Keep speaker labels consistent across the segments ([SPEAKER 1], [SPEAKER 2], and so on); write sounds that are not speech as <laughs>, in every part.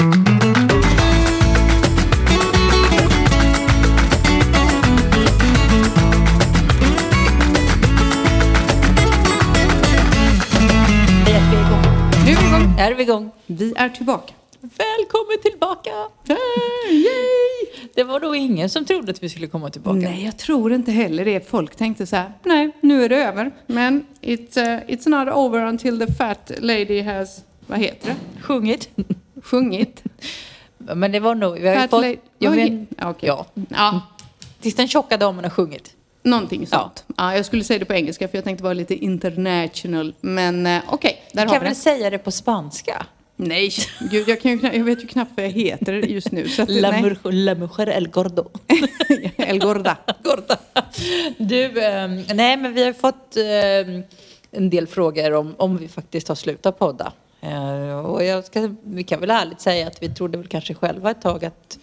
[SPEAKER 1] Nu är vi igång.
[SPEAKER 2] Vi.
[SPEAKER 1] Är
[SPEAKER 2] tillbaka.
[SPEAKER 1] Välkommen tillbaka!
[SPEAKER 2] Yay!
[SPEAKER 1] Det var nog ingen som trodde att vi skulle komma tillbaka.
[SPEAKER 2] Nej, jag tror inte heller det. Folk tänkte så här, nej, nu är det över. Men it's, uh, it's not over until the fat lady has, vad heter det?
[SPEAKER 1] Sjungit.
[SPEAKER 2] Sjungit.
[SPEAKER 1] Men det var nog... Vi har ju fått, jag vet,
[SPEAKER 2] he- ja,
[SPEAKER 1] ja.
[SPEAKER 2] Ja,
[SPEAKER 1] Tills den tjocka damen har sjungit.
[SPEAKER 2] någonting sånt. Ja. jag skulle säga det på engelska för jag tänkte vara lite international. Men uh, okej, där
[SPEAKER 1] Jag
[SPEAKER 2] har
[SPEAKER 1] kan
[SPEAKER 2] vi
[SPEAKER 1] väl
[SPEAKER 2] det.
[SPEAKER 1] säga det på spanska?
[SPEAKER 2] Nej, gud, jag, kan ju, jag vet ju knappt vad jag heter just nu. Så att,
[SPEAKER 1] La, mujer el gordo. <laughs>
[SPEAKER 2] El Gorda. <laughs>
[SPEAKER 1] Gorda. Du, ehm, nej men vi har fått ehm, en del frågor om, om vi faktiskt har slutat podda. Eh, och jag ska, vi kan väl ärligt säga att vi trodde väl kanske själva ett tag att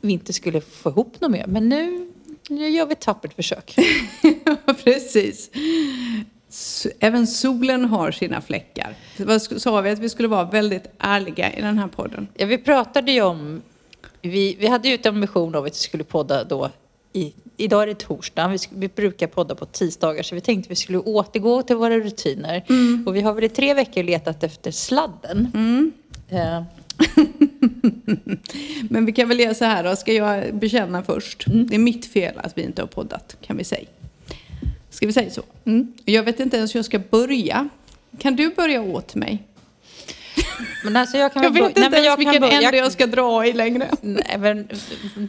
[SPEAKER 1] vi inte skulle få ihop något mer. Men nu, nu gör vi ett tappert försök. <laughs>
[SPEAKER 2] Precis. Även solen har sina fläckar. Vad sa vi? Att vi skulle vara väldigt ärliga i den här podden.
[SPEAKER 1] Ja, vi pratade ju om, vi, vi hade ju ett ambition av att vi skulle podda då i, idag är det torsdag, vi, vi brukar podda på tisdagar så vi tänkte att vi skulle återgå till våra rutiner. Och vi har väl i tre veckor letat efter sladden. Eh, <laughs>
[SPEAKER 2] Men vi kan väl göra så här då. Ska jag bekänna först? Det är mitt fel att vi inte har poddat, kan vi säga. Ska vi säga så? Jag vet inte ens hur jag ska börja. Kan du börja åt mig?
[SPEAKER 1] Men alltså jag kan
[SPEAKER 2] Jag vet inte
[SPEAKER 1] men
[SPEAKER 2] ens
[SPEAKER 1] kan
[SPEAKER 2] vilken ände jag ska dra i längre.
[SPEAKER 1] Nej, men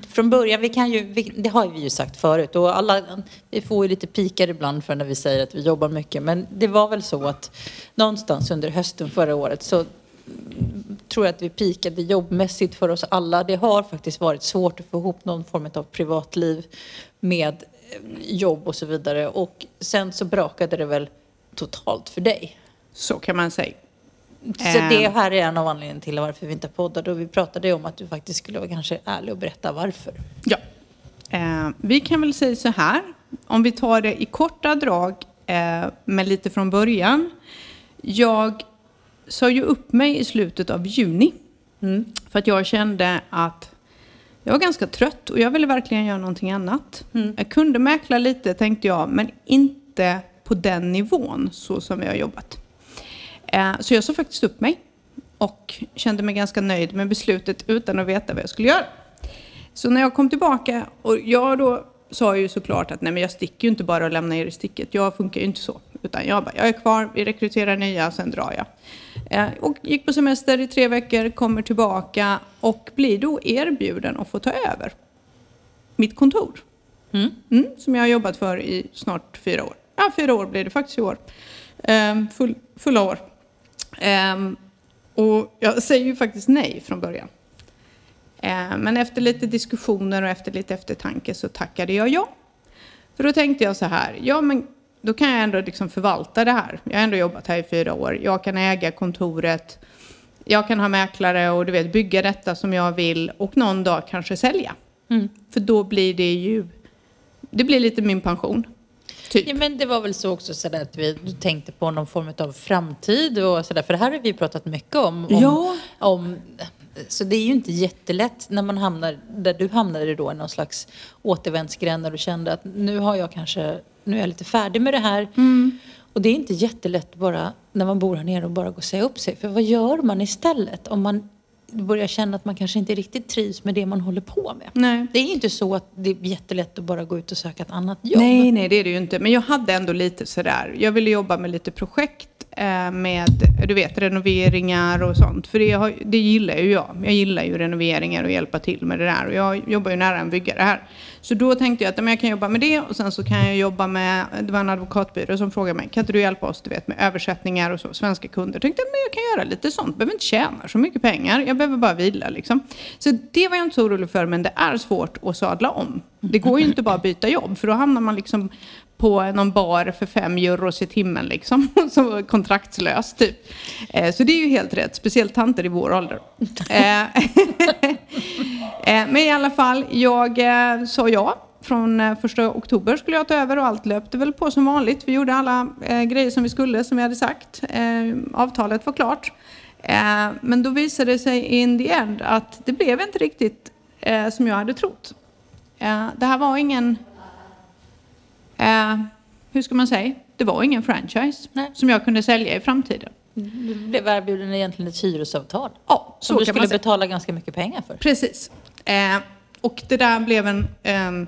[SPEAKER 1] från början, vi kan ju, vi, det har vi ju sagt förut och alla, vi får ju lite pikar ibland för när vi säger att vi jobbar mycket. Men det var väl så att någonstans under hösten förra året så tror jag att vi pikade jobbmässigt för oss alla. Det har faktiskt varit svårt att få ihop någon form av privatliv med eh, jobb och så vidare. Och sen så brakade det väl totalt för dig.
[SPEAKER 2] Så kan man säga.
[SPEAKER 1] Så
[SPEAKER 2] Ehm.
[SPEAKER 1] det här är en av anledningarna till varför vi inte poddade. Och vi pratade om att du faktiskt skulle vara kanske ärlig och berätta varför.
[SPEAKER 2] Ja. Eh, vi kan väl säga så här. Om vi tar det i korta drag, eh, men lite från början. Jag sa ju upp mig i slutet av juni. För att jag kände att jag var ganska trött och jag ville verkligen göra någonting annat. Jag kunde mäkla lite tänkte jag, men inte på den nivån så som vi har jobbat. Eh, Så jag sa faktiskt upp mig och kände mig ganska nöjd med beslutet utan att veta vad jag skulle göra. Så när jag kom tillbaka, och jag då sa ju såklart att nej men jag sticker ju inte bara och lämnar er i sticket. Jag funkar ju inte så. Utan jag bara, jag är kvar, vi rekryterar nya, sen drar jag. Eh, och gick på semester i tre veckor, kommer tillbaka och blir då erbjuden att få ta över mitt kontor. Mm, som jag har jobbat för i snart fyra år. Ja, fyra år blir det faktiskt i år. Ehm, full, fulla år. Ehm, och jag säger ju faktiskt nej från början. Eh, Men efter lite diskussioner och efter lite eftertanke så tackade jag ja. För då tänkte jag så här, ja men då kan jag ändå liksom förvalta det här. Jag har ändå jobbat här i fyra år. Jag kan äga kontoret. Jag kan ha mäklare och du vet bygga detta som jag vill och någon dag kanske sälja. För då blir det ju, det blir lite min pension. Typ.
[SPEAKER 1] Ja, men det var väl så också så där att vi tänkte på någon form av framtid och sådär. För det här har vi pratat mycket om. om,
[SPEAKER 2] Ja.
[SPEAKER 1] om så det är ju inte jättelätt när man hamnar där du hamnade då i någon slags återvändsgränd där du kände att nu har jag kanske, nu är jag lite färdig med det här. Och det är inte jättelätt bara när man bor här nere och bara gå och säga upp sig. För vad gör man istället om man börjar känna att man kanske inte riktigt trivs med det man håller på med?
[SPEAKER 2] Nej.
[SPEAKER 1] Det är ju inte så att det är jättelätt att bara gå ut och söka ett annat jobb.
[SPEAKER 2] Nej, nej, det är det ju inte. Men jag hade ändå lite sådär, jag ville jobba med lite projekt Eh, med, du vet, renoveringar och sånt. För det, har, det gillar ju jag. Jag gillar ju renoveringar och hjälpa till med det där. Och jag jobbar ju nära en byggare här. Så då tänkte jag att men jag kan jobba med det och sen så kan jag jobba med, det var en advokatbyrå som frågade mig, kan inte du hjälpa oss du vet, med översättningar och så, svenska kunder. Jag tänkte men jag kan göra lite sånt, behöver inte tjäna så mycket pengar, jag behöver bara vila liksom. Så det var jag inte så orolig för, men det är svårt att sadla om. Det går ju inte bara att byta jobb, för då hamnar man liksom på någon bar för fem euros i timmen liksom. <laughs> Så kontraktslös typ. Eh, Så det är ju helt rätt, speciellt tanter i vår ålder. <laughs> Eh, <laughs> eh, Men i alla fall, jag sa ja. Från första oktober skulle jag ta över och allt löpte väl på som vanligt. Vi gjorde alla grejer som vi skulle, som vi hade sagt. Avtalet var klart. Men då visade det sig in the end att det blev inte riktigt som jag hade trott. Det här var ingen, eh, hur ska man säga, det var ingen franchise
[SPEAKER 1] Nej.
[SPEAKER 2] som jag kunde sälja i framtiden.
[SPEAKER 1] Du blev erbjuden egentligen ett hyresavtal.
[SPEAKER 2] Ja,
[SPEAKER 1] Som du skulle betala ganska mycket pengar för.
[SPEAKER 2] Precis. Eh, och det där blev en... ehm,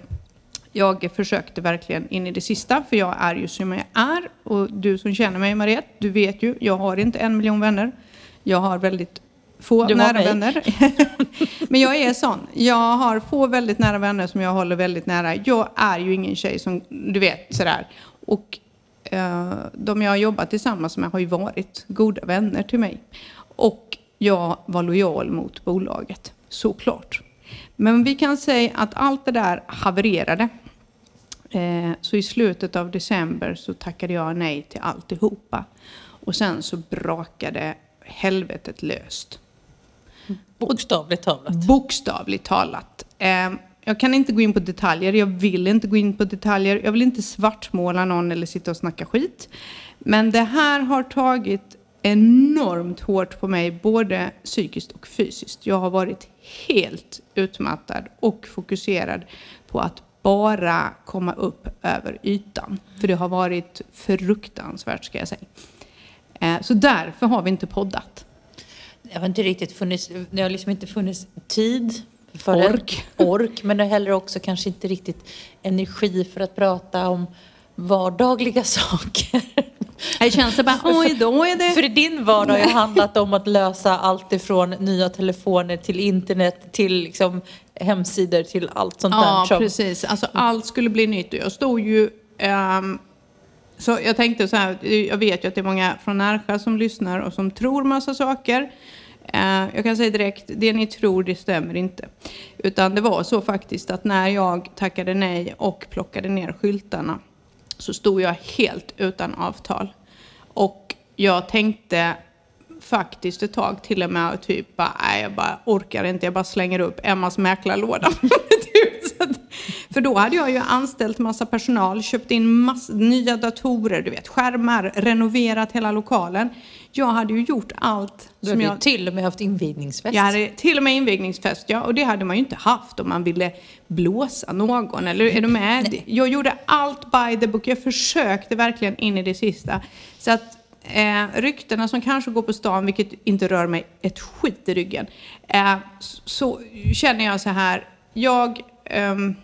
[SPEAKER 2] jag försökte verkligen in i det sista, för jag är ju som jag är. Och du som känner mig, Mariette, du vet ju, jag har inte en miljon vänner. Jag har väldigt få nära
[SPEAKER 1] mig.
[SPEAKER 2] vänner. <laughs> Men jag är sån. Jag har få väldigt nära vänner som jag håller väldigt nära. Jag är ju ingen tjej som, du vet, sådär. Och eh, de jag har jobbat tillsammans med har ju varit goda vänner till mig. Och jag var lojal mot bolaget, såklart. Men vi kan säga att allt det där havererade. Eh, så i slutet av december så tackade jag nej till alltihopa. Och sen så brakade helvetet löst.
[SPEAKER 1] Bokstavligt talat.
[SPEAKER 2] Bokstavligt talat. Ehm, jag kan inte gå in på detaljer, jag vill inte gå in på detaljer. Jag vill inte svartmåla någon eller sitta och snacka skit. Men det här har tagit enormt hårt på mig, både psykiskt och fysiskt. Jag har varit helt utmattad och fokuserad på att bara komma upp över ytan. För det har varit fruktansvärt ska jag säga. Ehm, så därför har vi inte poddat.
[SPEAKER 1] Det har inte riktigt funnits, det har liksom inte funnits tid. För.
[SPEAKER 2] Ork. <laughs>
[SPEAKER 1] Ork, men det har heller också kanske inte riktigt energi för att prata om vardagliga <laughs> saker.
[SPEAKER 2] Det känns det bara, oj då är det...
[SPEAKER 1] För din vardag har ju handlat om att lösa allt ifrån nya telefoner till internet till liksom hemsidor till allt sånt
[SPEAKER 2] Ja,
[SPEAKER 1] där. som-
[SPEAKER 2] precis. Alltså allt skulle bli nytt och jag stod ju... ehm, så jag tänkte så här, jag vet ju att det är många från Närsjö som lyssnar och som tror massa saker. Eh, jag kan säga direkt, det ni tror det stämmer inte. Utan det var så faktiskt att när jag tackade nej och plockade ner skyltarna så stod jag helt utan avtal. Och jag tänkte faktiskt ett tag till och med att typ bara, nej jag bara orkar inte, jag bara slänger upp Emmas mäklarlåda. <laughs> <laughs> För då hade jag ju anställt massa personal, köpt in massa nya datorer, du vet, skärmar, renoverat hela lokalen. Jag hade ju gjort allt
[SPEAKER 1] Du
[SPEAKER 2] som
[SPEAKER 1] hade
[SPEAKER 2] jag...
[SPEAKER 1] till och med haft invigningsfest.
[SPEAKER 2] Jag hade till och med invigningsfest, ja. Och det hade man ju inte haft om man ville blåsa någon. Eller är du med? Jag gjorde allt by the book. Jag försökte verkligen in i det sista. Så att eh, ryktena som kanske går på stan, vilket inte rör mig ett skit i ryggen. Eh, så känner jag så här. Jag um,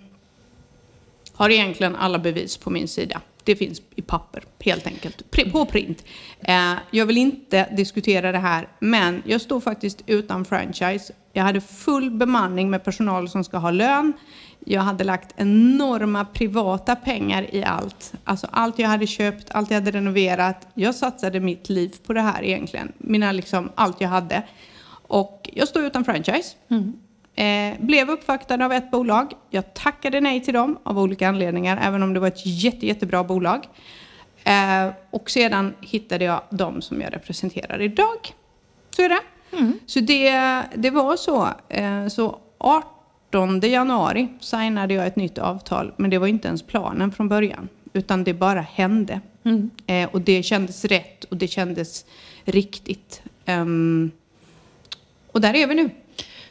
[SPEAKER 2] har egentligen alla bevis på min sida. Det finns i papper, helt enkelt. På print. Uh, jag vill inte diskutera det här, men jag står faktiskt utan franchise. Jag hade full bemanning med personal som ska ha lön. Jag hade lagt enorma privata pengar i allt. Alltså allt jag hade köpt, allt jag hade renoverat. Jag satsade mitt liv på det här egentligen. Mina liksom, allt jag hade. Och jag står utan franchise. Mm. Eh, blev uppvaktad av ett bolag. Jag tackade nej till dem av olika anledningar, även om det var ett jätte, jättebra bolag. Eh, och sedan hittade jag dem som jag representerar idag. Så är det. Så det, det var så. Eh, så 18 januari signade jag ett nytt avtal, men det var inte ens planen från början. Utan det bara hände. Eh, och det kändes rätt och det kändes riktigt. Ehm, och där är vi nu.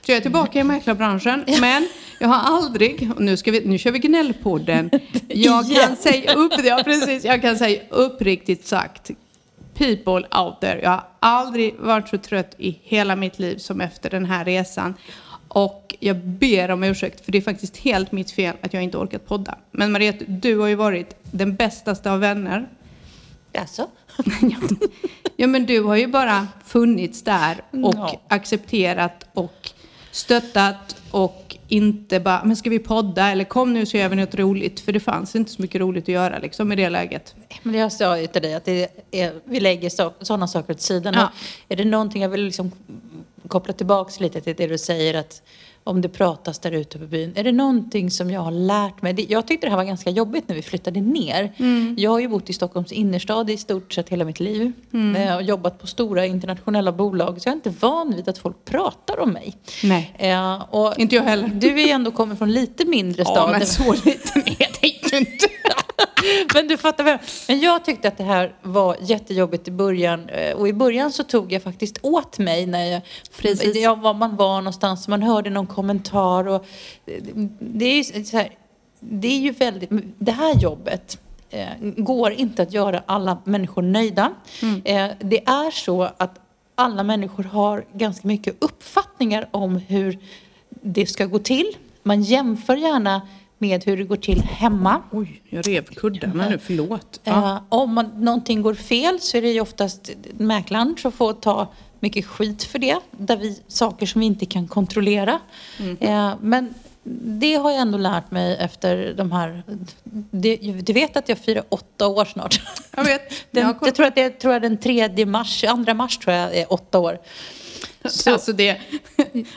[SPEAKER 2] Så jag är tillbaka i mäklarbranschen. Men jag har aldrig, och nu, ska vi, nu kör vi gnällpodden. <laughs> Jag kan säga upp, ja, precis, jag kan säga uppriktigt sagt, people out there. Jag har aldrig varit så trött i hela mitt liv som efter den här resan. Och jag ber om ursäkt, för det är faktiskt helt mitt fel att jag inte orkat podda. Men Mariette, du har ju varit den bästaste av vänner.
[SPEAKER 1] Alltså? <laughs>
[SPEAKER 2] Ja men du har ju bara funnits där och
[SPEAKER 1] Ja.
[SPEAKER 2] accepterat och stöttat och inte bara, men ska vi podda eller kom nu så gör vi något roligt. För det fanns inte så mycket roligt att göra liksom i det läget.
[SPEAKER 1] Men jag sa ju till dig att är, vi lägger så, sådana saker åt sidan.
[SPEAKER 2] Ja.
[SPEAKER 1] Är det någonting jag vill liksom koppla tillbaka lite till det du säger att om det pratas där ute på byn. Är det någonting som jag har lärt mig? Jag tyckte det här var ganska jobbigt när vi flyttade ner. Jag har ju bott i Stockholms innerstad i stort sett hela mitt liv. Eh, Och jobbat på stora internationella bolag. Så jag är inte van vid att folk pratar om mig.
[SPEAKER 2] Nej.
[SPEAKER 1] Eh,
[SPEAKER 2] Inte jag heller.
[SPEAKER 1] Du är ändå kommer från lite mindre
[SPEAKER 2] Ja
[SPEAKER 1] stad.
[SPEAKER 2] men så liten är det ju inte. <laughs> <laughs>
[SPEAKER 1] Men du fattar väl. Men jag tyckte att det här var jättejobbigt i början. Eh, och i början så tog jag faktiskt åt mig när jag,
[SPEAKER 2] Precis.
[SPEAKER 1] jag var man var någonstans. Man hörde någon kommentar och det är ju så här, det är ju väldigt, det här jobbet eh, går inte att göra alla människor nöjda. Eh, det är så att alla människor har ganska mycket uppfattningar om hur det ska gå till. Man jämför gärna med hur det går till hemma.
[SPEAKER 2] Oj, jag rev kuddarna nu, förlåt. Ja.
[SPEAKER 1] Eh, om man, någonting går fel så är det ju oftast mäklaren som får ta mycket skit för det. Där vi, saker som vi inte kan kontrollera.
[SPEAKER 2] Mm.
[SPEAKER 1] Eh, men det har jag ändå lärt mig efter de här... Det, du vet att jag firar åtta år snart.
[SPEAKER 2] Jag vet. <laughs>
[SPEAKER 1] Den,
[SPEAKER 2] Jag
[SPEAKER 1] tror att det är tror jag den tredje mars, andra mars tror jag är åtta år. Så-
[SPEAKER 2] Alltså det,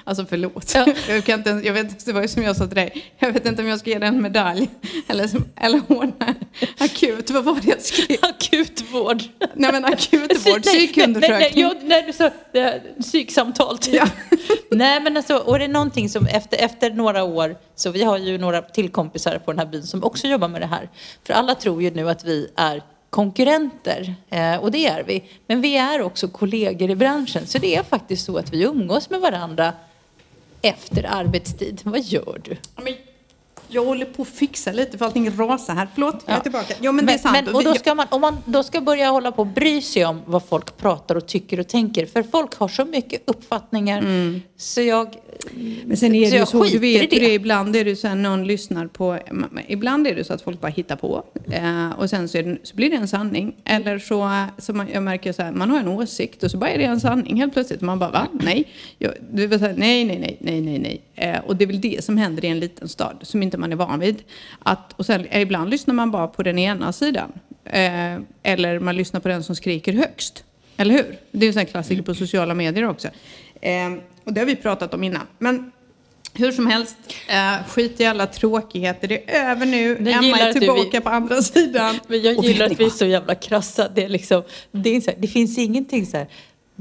[SPEAKER 2] alltså förlåt.
[SPEAKER 1] Ja.
[SPEAKER 2] Jag, kan inte, jag vet inte, det var ju som jag sa till dig, jag vet inte om jag ska ge dig en medalj eller, eller ordna akut, vad var det jag skrev?
[SPEAKER 1] Akutvård.
[SPEAKER 2] Nej men akutvård, psykundersökning.
[SPEAKER 1] Nej, nej, nej, eh, psyksamtal typ.
[SPEAKER 2] Ja.
[SPEAKER 1] nej men alltså, och det är någonting som efter, efter några år, så vi har ju några till kompisar på den här byn som också jobbar med det här. För alla tror ju nu att vi är konkurrenter eh, och det är vi. Men vi är också kollegor i branschen så det är faktiskt så att vi umgås med varandra efter arbetstid. Vad gör du?
[SPEAKER 2] Men jag håller på att fixa lite för allting rasar här. Förlåt, jag är tillbaka. Ja men, det är sant.
[SPEAKER 1] Men, och då ska man, om man då ska börja hålla på och bry sig om vad folk pratar och tycker och tänker. För folk har så mycket uppfattningar. Så jag
[SPEAKER 2] Men sen är
[SPEAKER 1] så
[SPEAKER 2] det ju så, du vet
[SPEAKER 1] det.
[SPEAKER 2] det ibland är det så här, någon lyssnar på, ibland är det så att folk bara hittar på eh, och sen så, det, så blir det en sanning. Eller så, så man, jag märker så här, man har en åsikt och så bara är det en sanning helt plötsligt. Man bara, va? Nej. Jag, det vill säga, nej, nej, nej, nej, nej, nej. Eh, och det är väl det som händer i en liten stad som inte man är van vid. Att, och sen eh, ibland lyssnar man bara på den ena sidan. Eh, eller man lyssnar på den som skriker högst. Eller hur? Det är en sån här klassiker på sociala medier också. Eh, och det har vi pratat om innan. Men hur som helst, eh, skit i alla tråkigheter. Det är över nu.
[SPEAKER 1] Jag
[SPEAKER 2] Emma är tillbaka
[SPEAKER 1] vill-
[SPEAKER 2] på andra sidan. <laughs>
[SPEAKER 1] Men jag gillar att vi är så jävla krassa. Det, är liksom, det, är så här, det finns ingenting så här,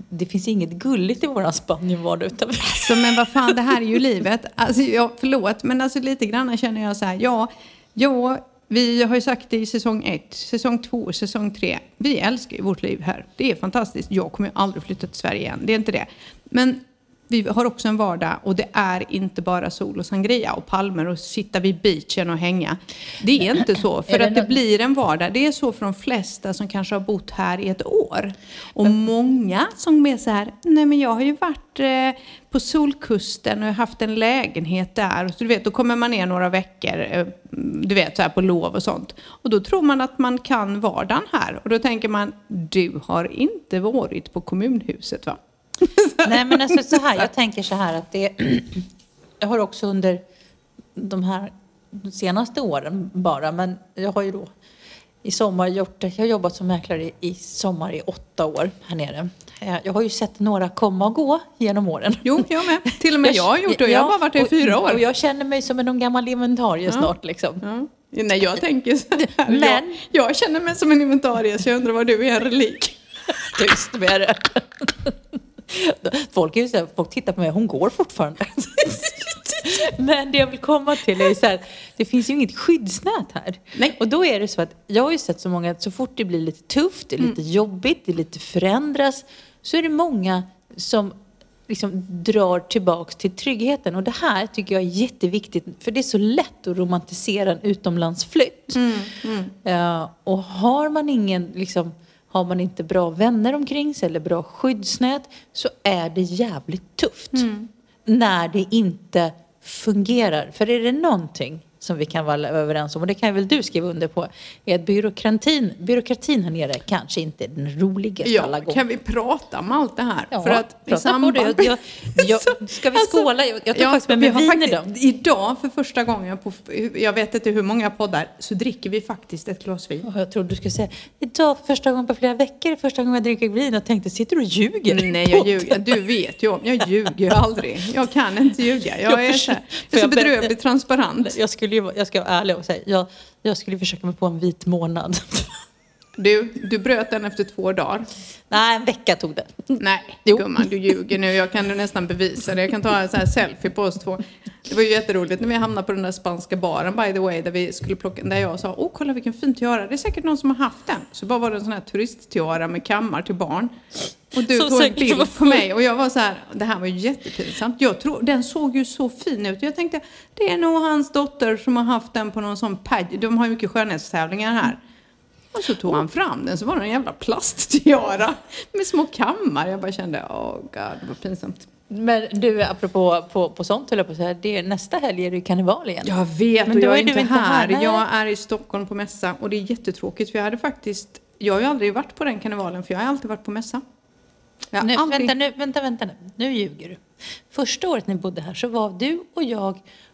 [SPEAKER 1] det finns inget gulligt i våran Spanienvardag. Utan
[SPEAKER 2] Alltså, men vad fan, det här är ju livet. Alltså, ja, förlåt, men alltså lite grann känner jag så här, ja, ja, vi har ju sagt det i säsong ett, säsong två, säsong tre. Vi älskar ju vårt liv här. Det är fantastiskt. Jag kommer ju aldrig flytta till Sverige igen, det är inte det. Men vi har också en vardag och det är inte bara sol och sangria och palmer och sitta vid beachen och hänga. Det är inte så, för
[SPEAKER 1] det
[SPEAKER 2] att det
[SPEAKER 1] nå-
[SPEAKER 2] blir en vardag. Det är så för de flesta som kanske har bott här i ett år. Och många som är så här, nej men jag har ju varit eh, på Solkusten och haft en lägenhet där. Och så, du vet, då kommer man ner några veckor, eh, du vet så här på lov och sånt. Och då tror man att man kan vardagen här. Och då tänker man, du har inte varit på kommunhuset va? <laughs>
[SPEAKER 1] Nej men alltså så här, jag tänker så här att det <clears throat> Jag har också under de här de senaste åren bara, men jag har ju då i sommar gjort det. Jag har jobbat som mäklare i, sommar i åtta år här nere. Eh, Jag har ju sett några komma och gå genom åren.
[SPEAKER 2] Jo, jag med. Till och med <laughs> jag har gjort det och jag har bara varit här i fyra år.
[SPEAKER 1] Och jag känner mig som en gammal inventarie snart liksom.
[SPEAKER 2] Ja. Nej, jag tänker så här. <laughs>
[SPEAKER 1] Men-
[SPEAKER 2] Jag, jag känner mig som en inventarie så jag undrar vad du är en relik.
[SPEAKER 1] Tyst med det. Folk, är ju så här, folk tittar på mig, hon går fortfarande. Men det jag vill komma till är så här, det finns ju inget skyddsnät här.
[SPEAKER 2] Nej.
[SPEAKER 1] Och då är det så att jag har ju sett så många, att så fort det blir lite tufft, det är lite jobbigt, det är lite förändras, så är det många som liksom drar tillbaks till tryggheten. Och det här tycker jag är jätteviktigt, för det är så lätt att romantisera en utomlandsflytt. Eh, och har man ingen, liksom, har man inte bra vänner omkring sig eller bra skyddsnät så är det jävligt tufft. När det inte fungerar. För är det någonting som vi kan vara överens om, och det kan väl du skriva under på, är att byråkratin, byråkratin här nere kanske inte är den roligaste alla
[SPEAKER 2] Ja,
[SPEAKER 1] gånger.
[SPEAKER 2] kan vi prata om allt det här?
[SPEAKER 1] Ja,
[SPEAKER 2] för att
[SPEAKER 1] prata på
[SPEAKER 2] samband...
[SPEAKER 1] det. Jag- jag- <laughs> ska vi skåla? Jag- jag tog faktiskt med mig vin
[SPEAKER 2] faktiskt- Idag för första gången på, jag vet inte hur många poddar, så dricker vi faktiskt ett glas vin.
[SPEAKER 1] Jag trodde du skulle säga, idag för första gången på flera veckor, första gången jag dricker vin och tänkte, sitter du och ljuger?
[SPEAKER 2] Nej, jag ljuger. Du vet ju om, jag ljuger ju aldrig. Jag kan inte ljuga. Jag
[SPEAKER 1] Jag
[SPEAKER 2] är så, här- jag är så
[SPEAKER 1] jag
[SPEAKER 2] bedrövligt transparent.
[SPEAKER 1] Jag skulle ju jag ska vara ärlig och säga, jag, jag skulle försöka mig på en vit månad. <laughs>
[SPEAKER 2] Du, du bröt den efter två dagar.
[SPEAKER 1] Nej, en vecka tog det.
[SPEAKER 2] Nej,
[SPEAKER 1] Jo.
[SPEAKER 2] gumman, du ljuger nu. Jag kan nästan bevisa det. Jag kan ta en sån här selfie på oss två. Det var ju jätteroligt när vi hamnade på den där spanska baren by the way där vi skulle plocka, där jag sa åh kolla vilken fin tiara, det är säkert någon som har haft den. Så bara var det en sån här turisttiara med kammar till barn. Och du
[SPEAKER 1] Så
[SPEAKER 2] tog en bild på mig och jag var så här, det här var ju jättepinsamt. Jag tror, den såg ju så fin ut. Jag tänkte, det är nog hans dotter som har haft den på någon sån paj. De har ju mycket skönhetstävlingar här. Och så tog han fram den så var det en jävla plasttiara med små kammar. Jag bara kände, åh oh god, det var pinsamt.
[SPEAKER 1] Men du, apropå på, på sånt höll jag på att säga, det är, nästa helg är det ju karneval igen.
[SPEAKER 2] Jag vet
[SPEAKER 1] Men
[SPEAKER 2] och jag är inte här.
[SPEAKER 1] här.
[SPEAKER 2] Jag är i Stockholm på mässa och det är jättetråkigt för jag hade faktiskt, jag har ju aldrig varit på den karnevalen för jag har alltid varit på mässa. Har
[SPEAKER 1] Nu,
[SPEAKER 2] aldrig,
[SPEAKER 1] vänta, nu, vänta, vänta nu. Nu ljuger du. Första året ni bodde här så var du och jag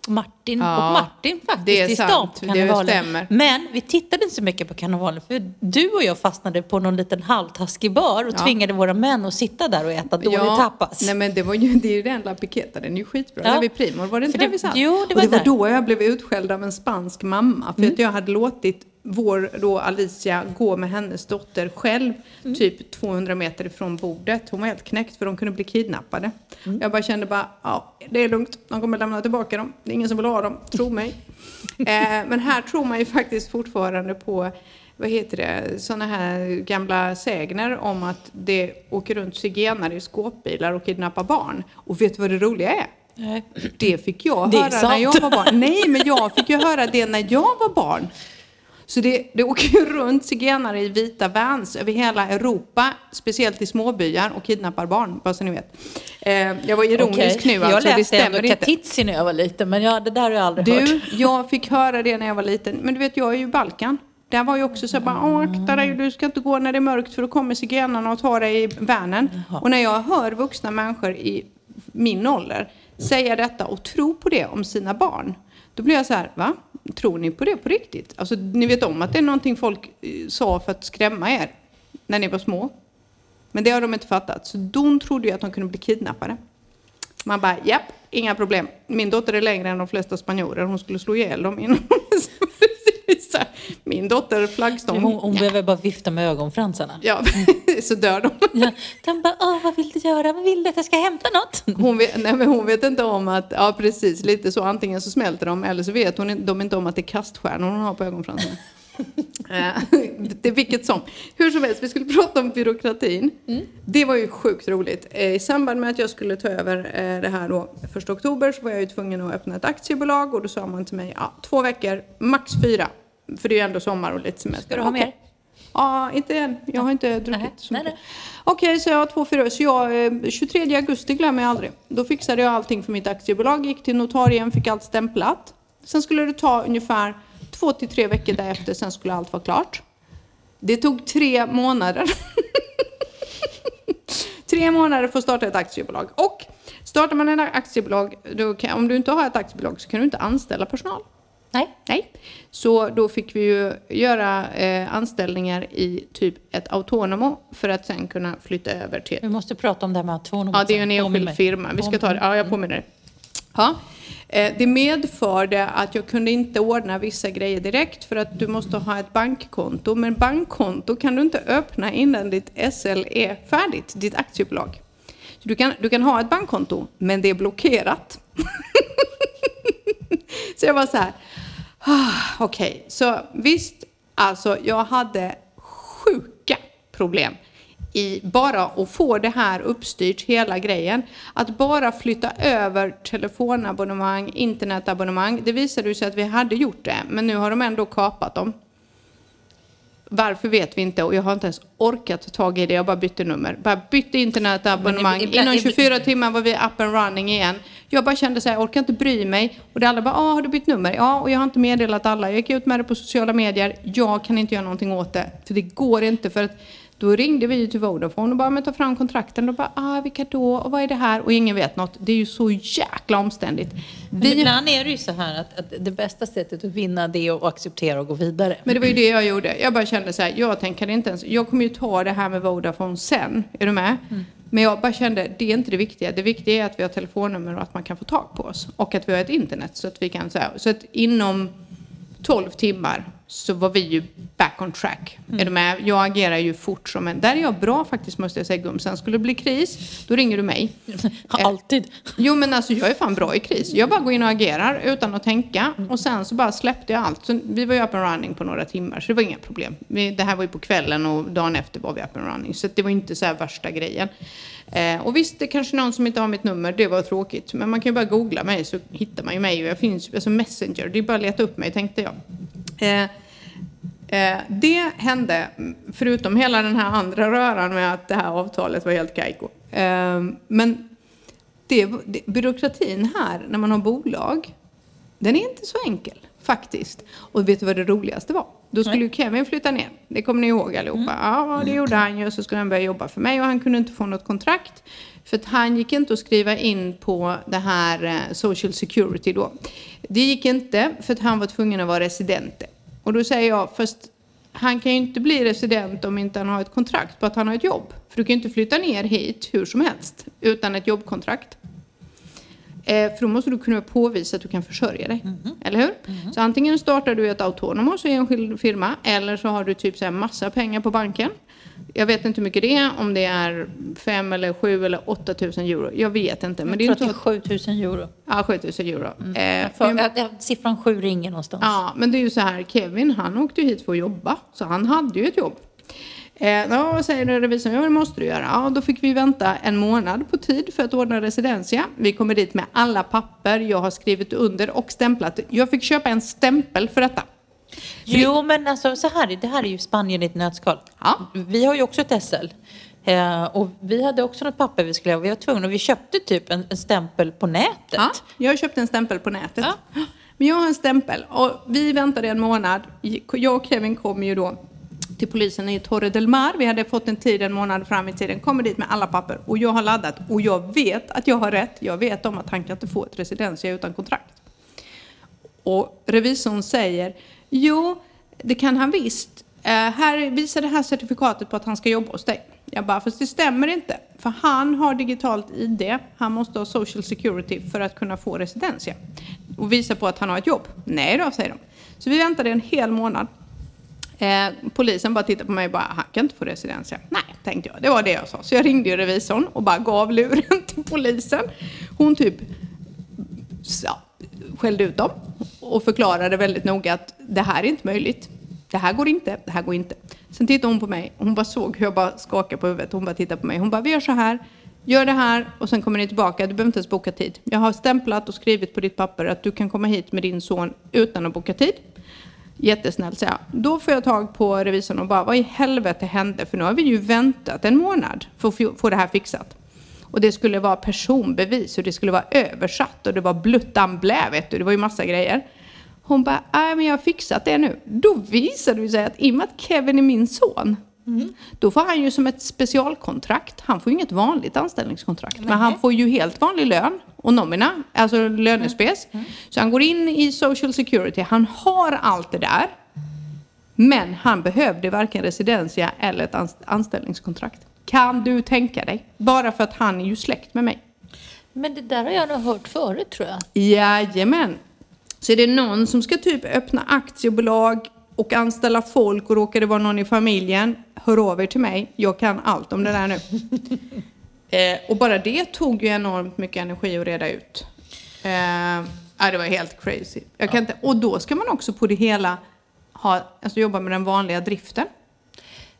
[SPEAKER 1] och Martin
[SPEAKER 2] Ja,
[SPEAKER 1] och Martin faktiskt
[SPEAKER 2] det är
[SPEAKER 1] i stan på
[SPEAKER 2] Det
[SPEAKER 1] karnevalen.
[SPEAKER 2] stämmer.
[SPEAKER 1] Men vi tittade inte så mycket på karnevalen för du och jag fastnade på någon liten halvtaskig bar och
[SPEAKER 2] Ja.
[SPEAKER 1] tvingade våra män att sitta där och äta dålig tapas.
[SPEAKER 2] Nej men det var ju, det är ju den La Piqueta, den är ju skitbra.
[SPEAKER 1] Ja.
[SPEAKER 2] Där vid Primor, var det inte
[SPEAKER 1] För
[SPEAKER 2] där
[SPEAKER 1] det-
[SPEAKER 2] vi satt?
[SPEAKER 1] jo, det
[SPEAKER 2] och
[SPEAKER 1] var
[SPEAKER 2] det var
[SPEAKER 1] där.
[SPEAKER 2] då jag blev utskälld av en spansk mamma. För
[SPEAKER 1] Mm.
[SPEAKER 2] att jag hade låtit vår då Alicia gå med hennes dotter själv
[SPEAKER 1] Mm.
[SPEAKER 2] typ 200 meter ifrån bordet. Hon var helt knäckt för de kunde bli kidnappade.
[SPEAKER 1] Mm.
[SPEAKER 2] Jag bara kände bara, ja det är lugnt, de kommer lämna tillbaka dem. Det är ingen som vill ha dem, tro mig. <laughs> eh, men här tror man ju faktiskt fortfarande på vad heter det, sådana här gamla sägner om att det åker runt zigenare i skåpbilar och kidnappar barn. Och vet du vad det roliga är?
[SPEAKER 1] Nej.
[SPEAKER 2] Det fick jag
[SPEAKER 1] Det
[SPEAKER 2] höra när jag var barn. Nej, men jag fick ju höra det när jag var barn. Så det, det åker ju runt zigenare i vita vans över hela Europa, speciellt i småbyar och kidnappar barn, bara så ni vet. Eh, jag var ironisk
[SPEAKER 1] Okej.
[SPEAKER 2] nu alltså,
[SPEAKER 1] jag
[SPEAKER 2] det
[SPEAKER 1] läste ändå
[SPEAKER 2] stämmer inte.
[SPEAKER 1] Katitzi när jag var liten men jag, det där har jag aldrig hört.
[SPEAKER 2] Du, jag fick höra det när jag var liten. Men du vet, jag är ju i Balkan. Där var ju också så här bara, "Åh, akta dig, du ska inte gå när det är mörkt för då kommer zigenarna och tar dig i vanen. Och när jag hör vuxna människor i min ålder säga detta och tro på det om sina barn. Då blir jag så här, va? Tror ni på det på riktigt? Alltså, ni vet om att det är någonting folk eh, sa för att skrämma er när ni var små. Men det har de inte fattat. Så de trodde ju att de kunde bli kidnappade. Man bara, japp, inga problem. Min dotter är längre än de flesta spanjorer. Hon skulle slå ihjäl dem innan <laughs> här, Min dotter flaggstång.
[SPEAKER 1] Hon, hon behöver bara vifta med ögonfransarna.
[SPEAKER 2] Ja, <laughs> så dör de. <laughs>
[SPEAKER 1] Ja, de bara, Åh, vad vill du göra? Vad vill du att jag ska hämta något?
[SPEAKER 2] Hon vet, nej, men hon vet inte om att, ja precis, lite så. Antingen så smälter de eller så vet hon de inte om att det är kaststjärnor hon har på ögonfransarna. Eh, <laughs> det vilket som. Hur som helst, vi skulle prata om byråkratin. Det var ju sjukt roligt. Eh, I samband med att jag skulle ta över eh, det här då, första oktober så var jag ju tvungen att öppna ett aktiebolag och då sa man till mig, ja, två veckor, max fyra. För det är ju ändå sommar och lite semester.
[SPEAKER 1] Ska du ha
[SPEAKER 2] Okej.
[SPEAKER 1] mer?
[SPEAKER 2] Ja, inte än. Jag har inte druckit
[SPEAKER 1] Nej,
[SPEAKER 2] så mycket. Okej, så jag har två, fyra. Så jag, eh, 23 augusti glömmer jag aldrig. Då fixade jag allting för mitt aktiebolag, gick till notarien, fick allt stämplat. Sen skulle det ta ungefär två till tre veckor därefter, sen skulle allt vara klart. Det tog tre månader. <laughs> tre månader för att starta ett aktiebolag. Och startar man ett aktiebolag, kan, om du inte har ett aktiebolag så kan du inte anställa personal.
[SPEAKER 1] Nej.
[SPEAKER 2] Nej. Så då fick vi ju göra eh, anställningar i typ ett autonomo för att sen kunna flytta över till...
[SPEAKER 1] Vi måste prata om det här med autonom.
[SPEAKER 2] Ja, det är ju en enskild firma. Vi ska ta det. Ja, jag påminner dig. Ja. Eh, det medförde att jag kunde inte ordna vissa grejer direkt för att du måste ha ett bankkonto. Men bankkonto kan du inte öppna innan ditt SL är färdigt, ditt aktiebolag. Så du, kan, du kan ha ett bankkonto, men det är blockerat. <laughs> Så jag var så här, ah, okej, så visst, alltså jag hade sjuka problem i bara att få det här uppstyrt, hela grejen. Att bara flytta över telefonabonnemang, internetabonnemang, det visade sig att vi hade gjort det, men nu har de ändå kapat dem. Varför vet vi inte och jag har inte ens orkat ta tag i det. Jag bara bytte nummer. Bara bytte internetabonnemang.
[SPEAKER 1] Ibland-
[SPEAKER 2] Inom 24 timmar var vi up and running igen. Jag bara kände så här, jag orkar inte bry mig. Och det alla bara, ah, har du bytt nummer? Ja, och jag har inte meddelat alla. Jag gick ut med det på sociala medier. Jag kan inte göra någonting åt det. För det går inte. För att då ringde vi ju till Vodafone och bara, men ta fram kontrakten. Och bara, ah, vilka då? Och vad är det här? Och ingen vet något. Det är ju så jäkla omständigt.
[SPEAKER 1] Men
[SPEAKER 2] Vi
[SPEAKER 1] ibland är det ju så här att, att det bästa sättet att vinna det är att acceptera och gå vidare.
[SPEAKER 2] Men det var ju det jag gjorde. Jag bara kände så här, jag tänker inte ens, jag kommer ju ta det här med Vodafone sen. Är du med? Men jag bara kände, det är inte det viktiga. Det viktiga är att vi har telefonnummer och att man kan få tag på oss. Och att vi har ett internet så att vi kan så här, så att inom 12 timmar så var vi ju back on track. Är du med? Jag agerar ju fort som en... Där är jag bra faktiskt måste jag säga Gumsen. Skulle det bli kris, då ringer du mig. <laughs>
[SPEAKER 1] Alltid.
[SPEAKER 2] Jo men alltså jag är fan bra i kris. Jag bara går in och agerar utan att tänka. Och sen så bara släppte jag allt. Så vi var ju up and running på några timmar så det var inga problem. Det här var ju på kvällen och dagen efter var vi up and running. Så det var inte så här värsta grejen. Eh, och visst, det är kanske någon som inte har mitt nummer, det var tråkigt. Men man kan ju bara googla mig så hittar man ju mig. Och jag finns alltså Messenger, det är bara att leta upp mig tänkte jag. Eh, det hände, förutom hela den här andra röran med att det här avtalet var helt kajko. Eh, men det, det, byråkratin här, när man har bolag, den är inte så enkel faktiskt. Och vet du vad det roligaste var? Då skulle ju Kevin flytta ner. Det kommer ni ihåg allihopa. Mm. Ja, det gjorde han ju. Så skulle han börja jobba för mig och han kunde inte få något kontrakt. För att han gick inte att skriva in på det här eh, Social Security då. Det gick inte för att han var tvungen att vara resident. Och då säger jag, fast han kan ju inte bli resident om inte han har ett kontrakt på att han har ett jobb. För du kan ju inte flytta ner hit hur som helst utan ett jobbkontrakt. Eh, för då måste du kunna påvisa att du kan försörja dig. Mm -hmm. Eller hur? Mm -hmm. Så antingen startar du ett autonomos i enskild firma eller så har du typ så här massa pengar på banken. Jag vet inte hur mycket det är, om det är 5 eller 7 eller 8 000 euro. Jag vet inte.
[SPEAKER 1] Men
[SPEAKER 2] jag
[SPEAKER 1] det är tror att det är 7 000 euro.
[SPEAKER 2] Ja, 7 000 euro.
[SPEAKER 1] Mm. Eh, för, jag, siffran 7 ringer någonstans.
[SPEAKER 2] Ja, men det är ju så här, Kevin han åkte ju hit för att jobba. Så han hade ju ett jobb. Eh, ja, säger revisorn? Ja, det måste du göra. Ja, då fick vi vänta en månad på tid för att ordna residentia. Vi kommer dit med alla papper jag har skrivit under och stämplat. Jag fick köpa en stämpel för detta.
[SPEAKER 1] Jo, men alltså så här, det här är ju Spanien i ett nötskal.
[SPEAKER 2] Ja.
[SPEAKER 1] Vi har ju också ett SL. Eh, och vi hade också något papper vi skulle ha. Vi var tvungna vi köpte typ en, en stämpel på nätet.
[SPEAKER 2] Ja, jag köpte en stämpel på nätet. Ja. Men jag har en stämpel och vi väntade en månad. Jag och Kevin kom ju då till polisen i Torre del Mar. Vi hade fått en tid en månad fram i tiden. Kommer dit med alla papper och jag har laddat och jag vet att jag har rätt. Jag vet om att han kan inte få ett residensia utan kontrakt. Och revisorn säger Jo, det kan han visst. Uh, här visar det här certifikatet på att han ska jobba hos dig. Jag bara, fast det stämmer inte. För han har digitalt ID. Han måste ha social security för att kunna få residens. Och visa på att han har ett jobb. Nej då, säger de. Så vi väntade en hel månad. Eh, polisen bara tittade på mig och bara, han kan inte få residensia. Nej, tänkte jag. Det var det jag sa. Så jag ringde ju revisorn och bara gav luren <laughs> till polisen. Hon typ ja, skällde ut dem och förklarade väldigt noga att det här är inte möjligt. Det här går inte, det här går inte. Sen tittade hon på mig och hon bara såg hur jag bara skakade på huvudet. Hon bara tittade på mig. Hon bara, vi gör så här. Gör det här och sen kommer ni tillbaka. Du behöver inte ens boka tid. Jag har stämplat och skrivit på ditt papper att du kan komma hit med din son utan att boka tid. Jättesnällt, säger jag. Då får jag tag på revisorn och bara, vad i helvete hände? För nu har vi ju väntat en månad för att få det här fixat. Och det skulle vara personbevis och det skulle vara översatt och det var bluttan blä, vet du. Det var ju massa grejer. Hon bara, nej men jag har fixat det nu. Då visade det sig att i och med att Kevin är min son, mm. då får han ju som ett specialkontrakt. Han får ju inget vanligt anställningskontrakt, mm. men han får ju helt vanlig lön och nomina, alltså lönespes. Mm. Så han går in i social security, han har allt det där. Men han behövde varken residensia eller ett anställningskontrakt. Kan du tänka dig? Bara för att han är ju släkt med mig.
[SPEAKER 1] Men det där har jag nog hört förut tror jag.
[SPEAKER 2] Jajamän. Så är det någon som ska typ öppna aktiebolag och anställa folk och råkar det vara någon i familjen, hör av er till mig. Jag kan allt om det där nu. <laughs> eh, och bara det tog ju enormt mycket energi att reda ut. Eh, ja, det var helt crazy. Jag kan ja. inte, och då ska man också på det hela ha, alltså jobba med den vanliga driften.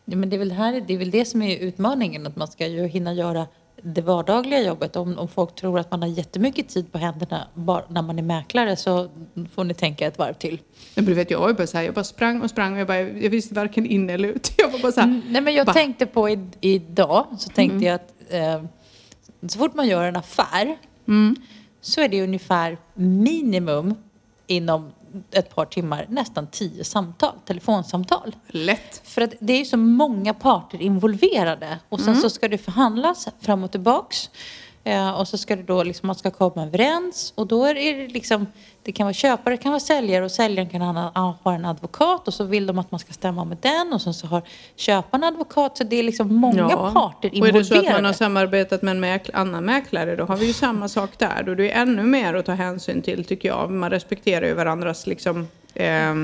[SPEAKER 1] Ja, men det, är väl här, det är väl det som är utmaningen, att man ska ju hinna göra det vardagliga jobbet. Om, om folk tror att man har jättemycket tid på händerna bara när man är mäklare så får ni tänka ett varv till.
[SPEAKER 2] Men du vet, jag var bara så här, jag bara sprang och sprang och jag, bara, jag visste varken in eller ut. <laughs> Jag var bara så här, mm,
[SPEAKER 1] Nej, men jag bara. tänkte på i, idag, så tänkte mm. jag att eh, så fort man gör en affär mm. så är det ungefär minimum inom ett par timmar nästan tio samtal, telefonsamtal.
[SPEAKER 2] Lätt.
[SPEAKER 1] För att det är så många parter involverade och sen mm. så ska det förhandlas fram och tillbaks. Eh, och så ska det då liksom, man ska komma överens och då är det liksom, det kan vara köpare, det kan vara säljare och säljaren kan ha, ha en advokat och så vill de att man ska stämma med den och sen så har köparen advokat så det är liksom många ja. parter involverade.
[SPEAKER 2] Och är det så att man har samarbetat med en mäkl annan mäklare då har vi ju samma sak där. Då det är ännu mer att ta hänsyn till tycker jag. Man respekterar ju varandras liksom eh,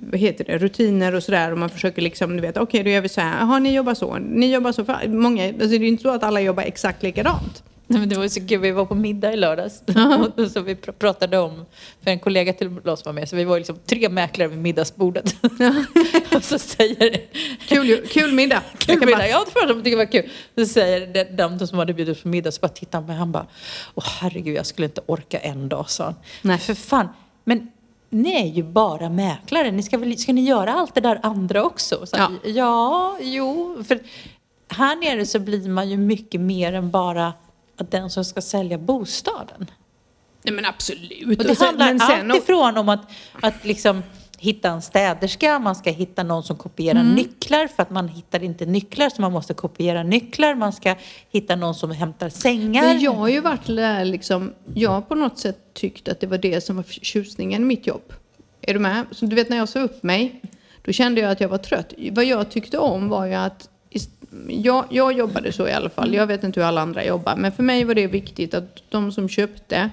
[SPEAKER 2] vad heter det, rutiner och sådär och man försöker liksom, du vet, okej då gör vi så här, jaha ni jobbar så, ni jobbar så, för många, alltså det är inte så att alla jobbar exakt likadant.
[SPEAKER 1] Nej, men det var ju så kul, vi var på middag i lördags <laughs> och så vi pr- pratade om, för en kollega till oss var med, så vi var liksom tre mäklare vid middagsbordet. <laughs> och så säger
[SPEAKER 2] Kul, ju- kul middag. <laughs>
[SPEAKER 1] Kul middag.
[SPEAKER 2] bara-
[SPEAKER 1] Ja, det var de tyckte det var kul. Så säger de, de som hade bjudit på middag, så bara tittar han på mig han bara, åh herregud jag skulle inte orka en dag, sa han.
[SPEAKER 2] Nej.
[SPEAKER 1] För fan, men ni är ju bara mäklare, ni ska, väl, ska ni göra allt det där andra också? Så,
[SPEAKER 2] Ja.
[SPEAKER 1] ja. jo. För här nere så blir man ju mycket mer än bara den som ska sälja bostaden.
[SPEAKER 2] Nej men absolut.
[SPEAKER 1] Och det
[SPEAKER 2] Och sen-
[SPEAKER 1] handlar
[SPEAKER 2] men sen
[SPEAKER 1] allt ifrån om att, att liksom hitta en städerska, man ska hitta någon som kopierar
[SPEAKER 2] Mm.
[SPEAKER 1] nycklar för att man hittar inte nycklar så man måste kopiera nycklar. Man ska hitta någon som hämtar sängar.
[SPEAKER 2] Men jag har ju varit där liksom, jag har på något sätt tyckt att det var det som var tjusningen i mitt jobb. Är du med? Så du vet när jag sa upp mig, då kände jag att jag var trött. Vad jag tyckte om var ju att jag, jag jobbade så i alla fall. Jag vet inte hur alla andra jobbar. Men för mig var det viktigt att de som köpte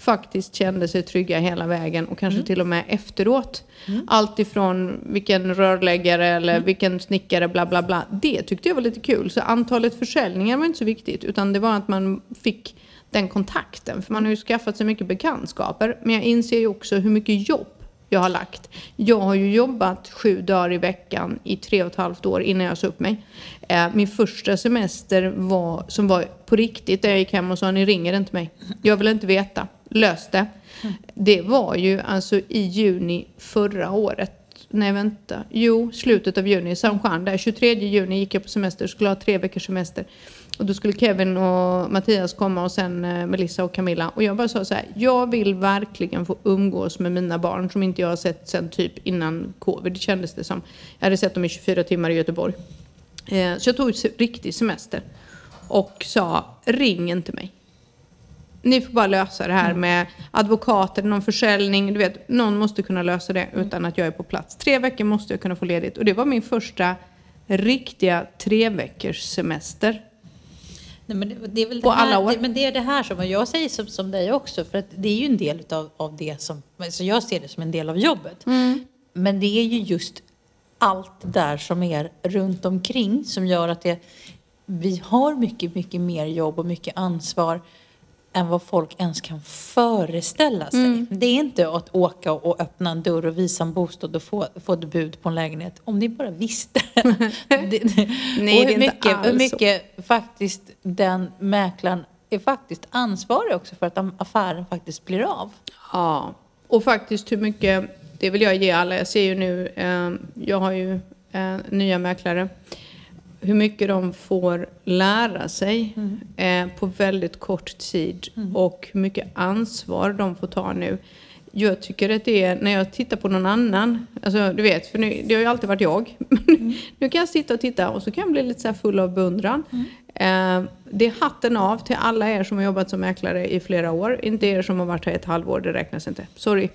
[SPEAKER 2] faktiskt kände sig trygga hela vägen och kanske till och med efteråt. Allt ifrån vilken rörläggare eller vilken snickare bla bla bla. Det tyckte jag var lite kul. Så antalet försäljningar var inte så viktigt utan det var att man fick den kontakten. För man har ju skaffat sig mycket bekantskaper. Men jag inser ju också hur mycket jobb jag har lagt. Jag har ju jobbat sju dagar i veckan i tre och ett halvt år innan jag sa upp mig. Eh, min första semester var, som var på riktigt, där jag gick hem och sa ni ringer inte mig. Jag vill inte veta. Lös det. Det var ju alltså i juni förra året. Nej vänta. Jo, slutet av juni. Samchan där. 23 juni gick jag på semester. Skulle ha tre veckors semester. Och då skulle Kevin och Mattias komma och sen eh, Melissa och Camilla. Och jag bara sa så här. Jag vill verkligen få umgås med mina barn som inte jag har sett sen typ innan covid kändes det som. Jag hade sett dem i 24 timmar i Göteborg. Eh, så jag tog riktig semester. Och sa ring inte mig. Ni får bara lösa det här med advokater, någon försäljning. Du vet, någon måste kunna lösa det utan att jag är på plats. Tre veckor måste jag kunna få ledigt. Och det var min första riktiga tre veckors semester.
[SPEAKER 1] Nej, men det, är väl
[SPEAKER 2] På alla år.
[SPEAKER 1] Det, men det är det här som, jag säger som, som dig också, för att det är ju en del av, av det som, så jag ser det som en del av jobbet.
[SPEAKER 2] Mm.
[SPEAKER 1] Men det är ju just allt där som är runt omkring som gör att det, vi har mycket, mycket mer jobb och mycket ansvar än vad folk ens kan föreställa sig.
[SPEAKER 2] Mm.
[SPEAKER 1] Det är inte att åka och öppna en dörr och visa en bostad och få, få ett bud på en lägenhet. Om ni bara visste. <laughs> det, det,
[SPEAKER 2] Nej,
[SPEAKER 1] och hur mycket, hur
[SPEAKER 2] så.
[SPEAKER 1] mycket faktiskt den mäklaren är faktiskt ansvarig också för att affären faktiskt blir av.
[SPEAKER 2] Ja, och faktiskt hur mycket, det vill jag ge alla. Jag ser ju nu, eh, jag har ju eh, nya mäklare. Hur mycket de får lära sig eh, på väldigt kort tid och hur mycket ansvar de får ta nu. Jag tycker att det är, när jag tittar på någon annan, alltså du vet, för nu, det har ju alltid varit jag. <laughs> nu kan jag sitta och titta och så kan jag bli lite så full av beundran. Eh, det är hatten av till alla er som har jobbat som mäklare i flera år. Inte er som har varit här ett halvår, det räknas inte. Sorry.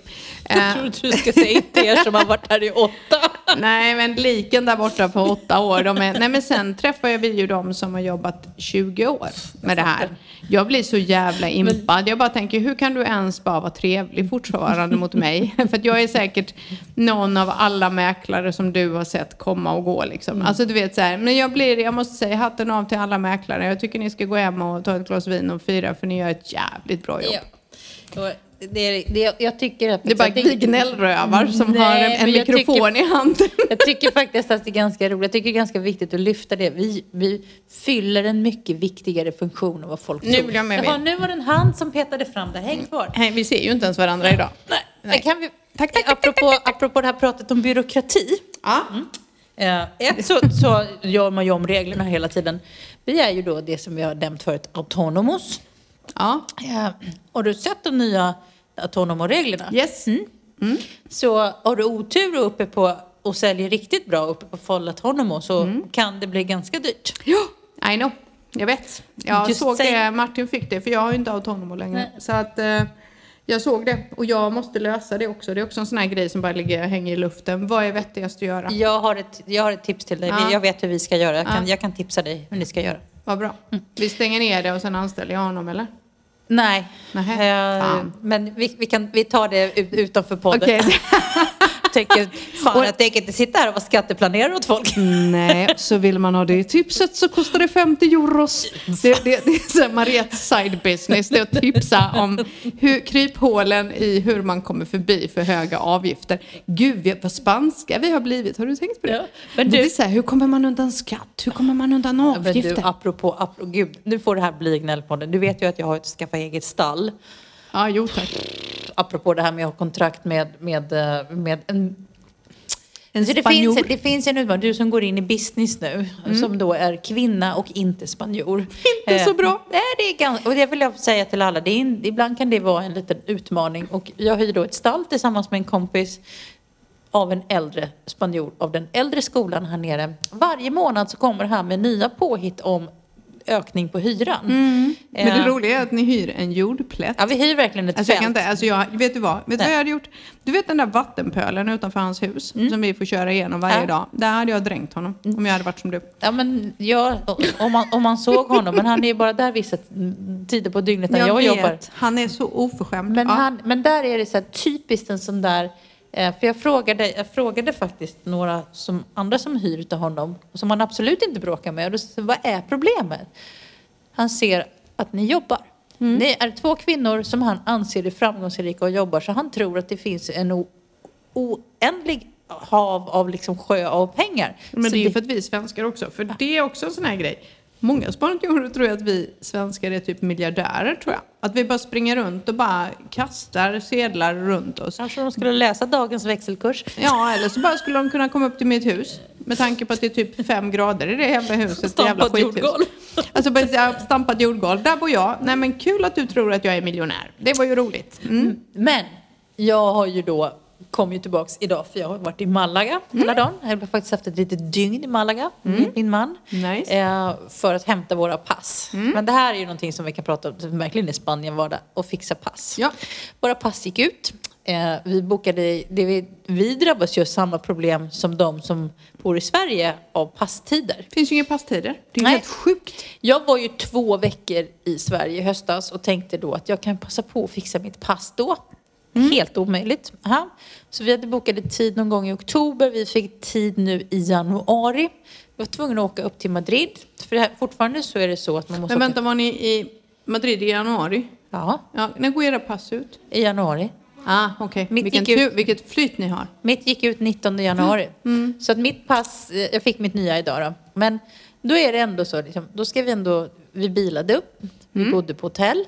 [SPEAKER 1] Jag
[SPEAKER 2] Eh,
[SPEAKER 1] tror du ska säga inte er som har varit här i åtta. <laughs>
[SPEAKER 2] Nej, men liken där borta på åtta år. De är, nej, men sen träffar jag vi ju de som har jobbat 20 år med det här. Jag blir så jävla impad. Jag bara tänker, hur kan du ens bara vara trevlig fortfarande mot mig? <laughs> För jag är säkert någon av alla mäklare som du har sett komma och gå liksom. Alltså du vet så här, men jag blir, jag måste säga hatten av till alla mäklare. Jag tycker ni ska gå hem och ta ett glas vin och fira för ni gör ett jävligt bra jobb.
[SPEAKER 1] Ja. Och Det är, det, jag tycker att
[SPEAKER 2] Det är bara vi gnällrövar som
[SPEAKER 1] Nej,
[SPEAKER 2] har en, en mikrofon
[SPEAKER 1] tycker-
[SPEAKER 2] i handen. <laughs>
[SPEAKER 1] Jag tycker faktiskt att det är ganska roligt. Jag tycker det är ganska viktigt att lyfta det. Vi, vi fyller en mycket viktigare funktion än vad folk
[SPEAKER 2] Nu
[SPEAKER 1] tror.
[SPEAKER 2] jag med
[SPEAKER 1] Jaha, nu var det en hand som petade fram det. Häng kvar.
[SPEAKER 2] Nej, vi ser ju inte ens varandra idag.
[SPEAKER 1] Nej.
[SPEAKER 2] Nej.
[SPEAKER 1] Kan vi,
[SPEAKER 2] Tack, tack, tack,
[SPEAKER 1] apropå, apropå det här pratet om byråkrati.
[SPEAKER 2] Ja.
[SPEAKER 1] Eh, ett så, så gör man ju om reglerna hela tiden. Vi är ju då det som vi har nämnt förut, autonomos.
[SPEAKER 2] Ja.
[SPEAKER 1] Eh, har du sett de nya autonomo-reglerna?
[SPEAKER 2] Yes.
[SPEAKER 1] Så har du otur och uppe på och säljer riktigt bra uppe på Foll Autonomo så kan det bli ganska dyrt.
[SPEAKER 2] Ja, I know. Jag vet. Jag
[SPEAKER 1] Just
[SPEAKER 2] såg
[SPEAKER 1] säg-
[SPEAKER 2] det, Martin fick det, för jag har ju inte autonomo längre.
[SPEAKER 1] Nej.
[SPEAKER 2] Så att eh, jag såg det och jag måste lösa det också. Det är också en sån här grej som bara ligger hänger i luften. Vad är vettigast att göra?
[SPEAKER 1] Jag har ett, jag har ett tips till dig.
[SPEAKER 2] Ja.
[SPEAKER 1] Jag vet hur vi ska göra. Jag kan,
[SPEAKER 2] Ja.
[SPEAKER 1] jag kan tipsa dig hur ni ska göra.
[SPEAKER 2] Vad bra. Vi stänger ner det och sen anställer jag honom eller?
[SPEAKER 1] Nej,
[SPEAKER 2] Nähä,
[SPEAKER 1] Eh, men vi, vi, kan, vi tar det ut- utanför podden.
[SPEAKER 2] Okej. <laughs>
[SPEAKER 1] tänker, <laughs> fan jag tänker inte sitta här och vara skatteplanerare åt folk.
[SPEAKER 2] Nej, så vill man ha det tipset så kostar det 50 euros. Det, det, det är så Mariettes side business, det är att tipsa om hur, kryphålen i hur man kommer förbi för höga avgifter. Gud, vad spanska vi har blivit, har du tänkt på det?
[SPEAKER 1] Ja, men
[SPEAKER 2] det
[SPEAKER 1] du-
[SPEAKER 2] är så här, hur kommer man undan skatt? Hur kommer man undan
[SPEAKER 1] Ja, Men
[SPEAKER 2] avgifter?
[SPEAKER 1] du, apropå, apropå, gud, nu får det här bli gnällpodden. Du vet ju att jag har skaffat eget stall.
[SPEAKER 2] Ja, jo tack.
[SPEAKER 1] Apropå det här med att ha kontrakt med, med, eh, med en Så det,
[SPEAKER 2] spanjor.
[SPEAKER 1] finns, det finns en utmaning, du som går in i business nu, som då är kvinna och inte spanjor.
[SPEAKER 2] Inte så bra.
[SPEAKER 1] Nej, det är ganska, och det vill jag säga till alla, det är, ibland kan det vara en liten utmaning. Och jag hyr då ett stall tillsammans med en kompis av en äldre spanjor av den äldre skolan här nere. Varje månad så kommer han med nya påhitt om ökning på hyran.
[SPEAKER 2] Men det
[SPEAKER 1] Eh,
[SPEAKER 2] roliga är att ni hyr en jordplätt.
[SPEAKER 1] Ja, vi hyr verkligen ett
[SPEAKER 2] Alltså jag
[SPEAKER 1] fält.
[SPEAKER 2] kan inte, alltså jag, vet du vad? Vet du
[SPEAKER 1] Nej.
[SPEAKER 2] vad jag hade gjort? Du vet den där vattenpölen utanför hans hus som vi får köra igenom varje
[SPEAKER 1] Mm. Ja.
[SPEAKER 2] dag. Där hade jag dränkt honom om jag hade varit som du.
[SPEAKER 1] Ja, men jag, om, man, om man såg honom, men han är ju bara där vissa tider på dygnet när jag, jobbar.
[SPEAKER 2] Han är så oförskämd.
[SPEAKER 1] Men,
[SPEAKER 2] ja.
[SPEAKER 1] han, men där är det så här typiskt en sån där, eh, för jag frågade, jag frågade faktiskt några som, andra som hyr utav honom, som han absolut inte bråkar med, och då jag, vad är problemet? Han ser att ni jobbar.
[SPEAKER 2] Mm.
[SPEAKER 1] Ni är två kvinnor som han anser är framgångsrika och jobbar, så han tror att det finns en oändlig hav av liksom sjö av pengar.
[SPEAKER 2] Men
[SPEAKER 1] Så
[SPEAKER 2] det är ju för att vi är svenskar också. För det är också en sån här grej. Många spanjorer tror ju att vi svenskar är typ miljardärer tror jag. Att vi bara springer runt och bara kastar sedlar runt oss.
[SPEAKER 1] Kanske de skulle läsa dagens växelkurs.
[SPEAKER 2] Ja, eller så bara skulle de kunna komma upp till mitt hus. Med tanke på att det är typ fem grader i det jävla huset. jävla
[SPEAKER 1] Stampat
[SPEAKER 2] skithus.
[SPEAKER 1] jordgolv.
[SPEAKER 2] Alltså stampat jordgolv. Där bor jag. Nej men kul att du tror att jag är miljonär. Det var ju roligt. Mm.
[SPEAKER 1] Men jag har ju då kom ju tillbaks idag för jag har varit i Malaga hela dagen. Jag har faktiskt haft ett litet dygn i Malaga med min man.
[SPEAKER 2] Nice.
[SPEAKER 1] Eh, för att hämta våra pass. Men det här är ju någonting som vi kan prata om, verkligen är Spanien vardag, och fixa pass.
[SPEAKER 2] Ja.
[SPEAKER 1] Våra pass gick ut. Eh, vi bokade, det vi, vi drabbas ju av samma problem som de som bor i Sverige av passtider.
[SPEAKER 2] Det finns ju inga passtider. Det är ju helt sjukt.
[SPEAKER 1] Jag var ju två veckor i Sverige i höstas och tänkte då att jag kan passa på att fixa mitt pass då. Helt omöjligt. Aha. Så vi hade bokat tid någon gång i oktober. Vi fick tid nu i januari. Vi var tvungna att åka upp till Madrid. För här, fortfarande så är det så att man måste
[SPEAKER 2] Men
[SPEAKER 1] åka...
[SPEAKER 2] vänta, var ni i Madrid i januari?
[SPEAKER 1] Ja,
[SPEAKER 2] Ja, när går era pass ut?
[SPEAKER 1] i januari.
[SPEAKER 2] Ah, okej.
[SPEAKER 1] Mitt
[SPEAKER 2] Vilken
[SPEAKER 1] gick ut-
[SPEAKER 2] vilket flyt ni har.
[SPEAKER 1] Mitt gick ut 19 januari. Så att mitt pass, eh, jag fick mitt nya idag då. Men då är det ändå så, liksom, då ska vi ändå, vi bilade upp, vi bodde på hotell.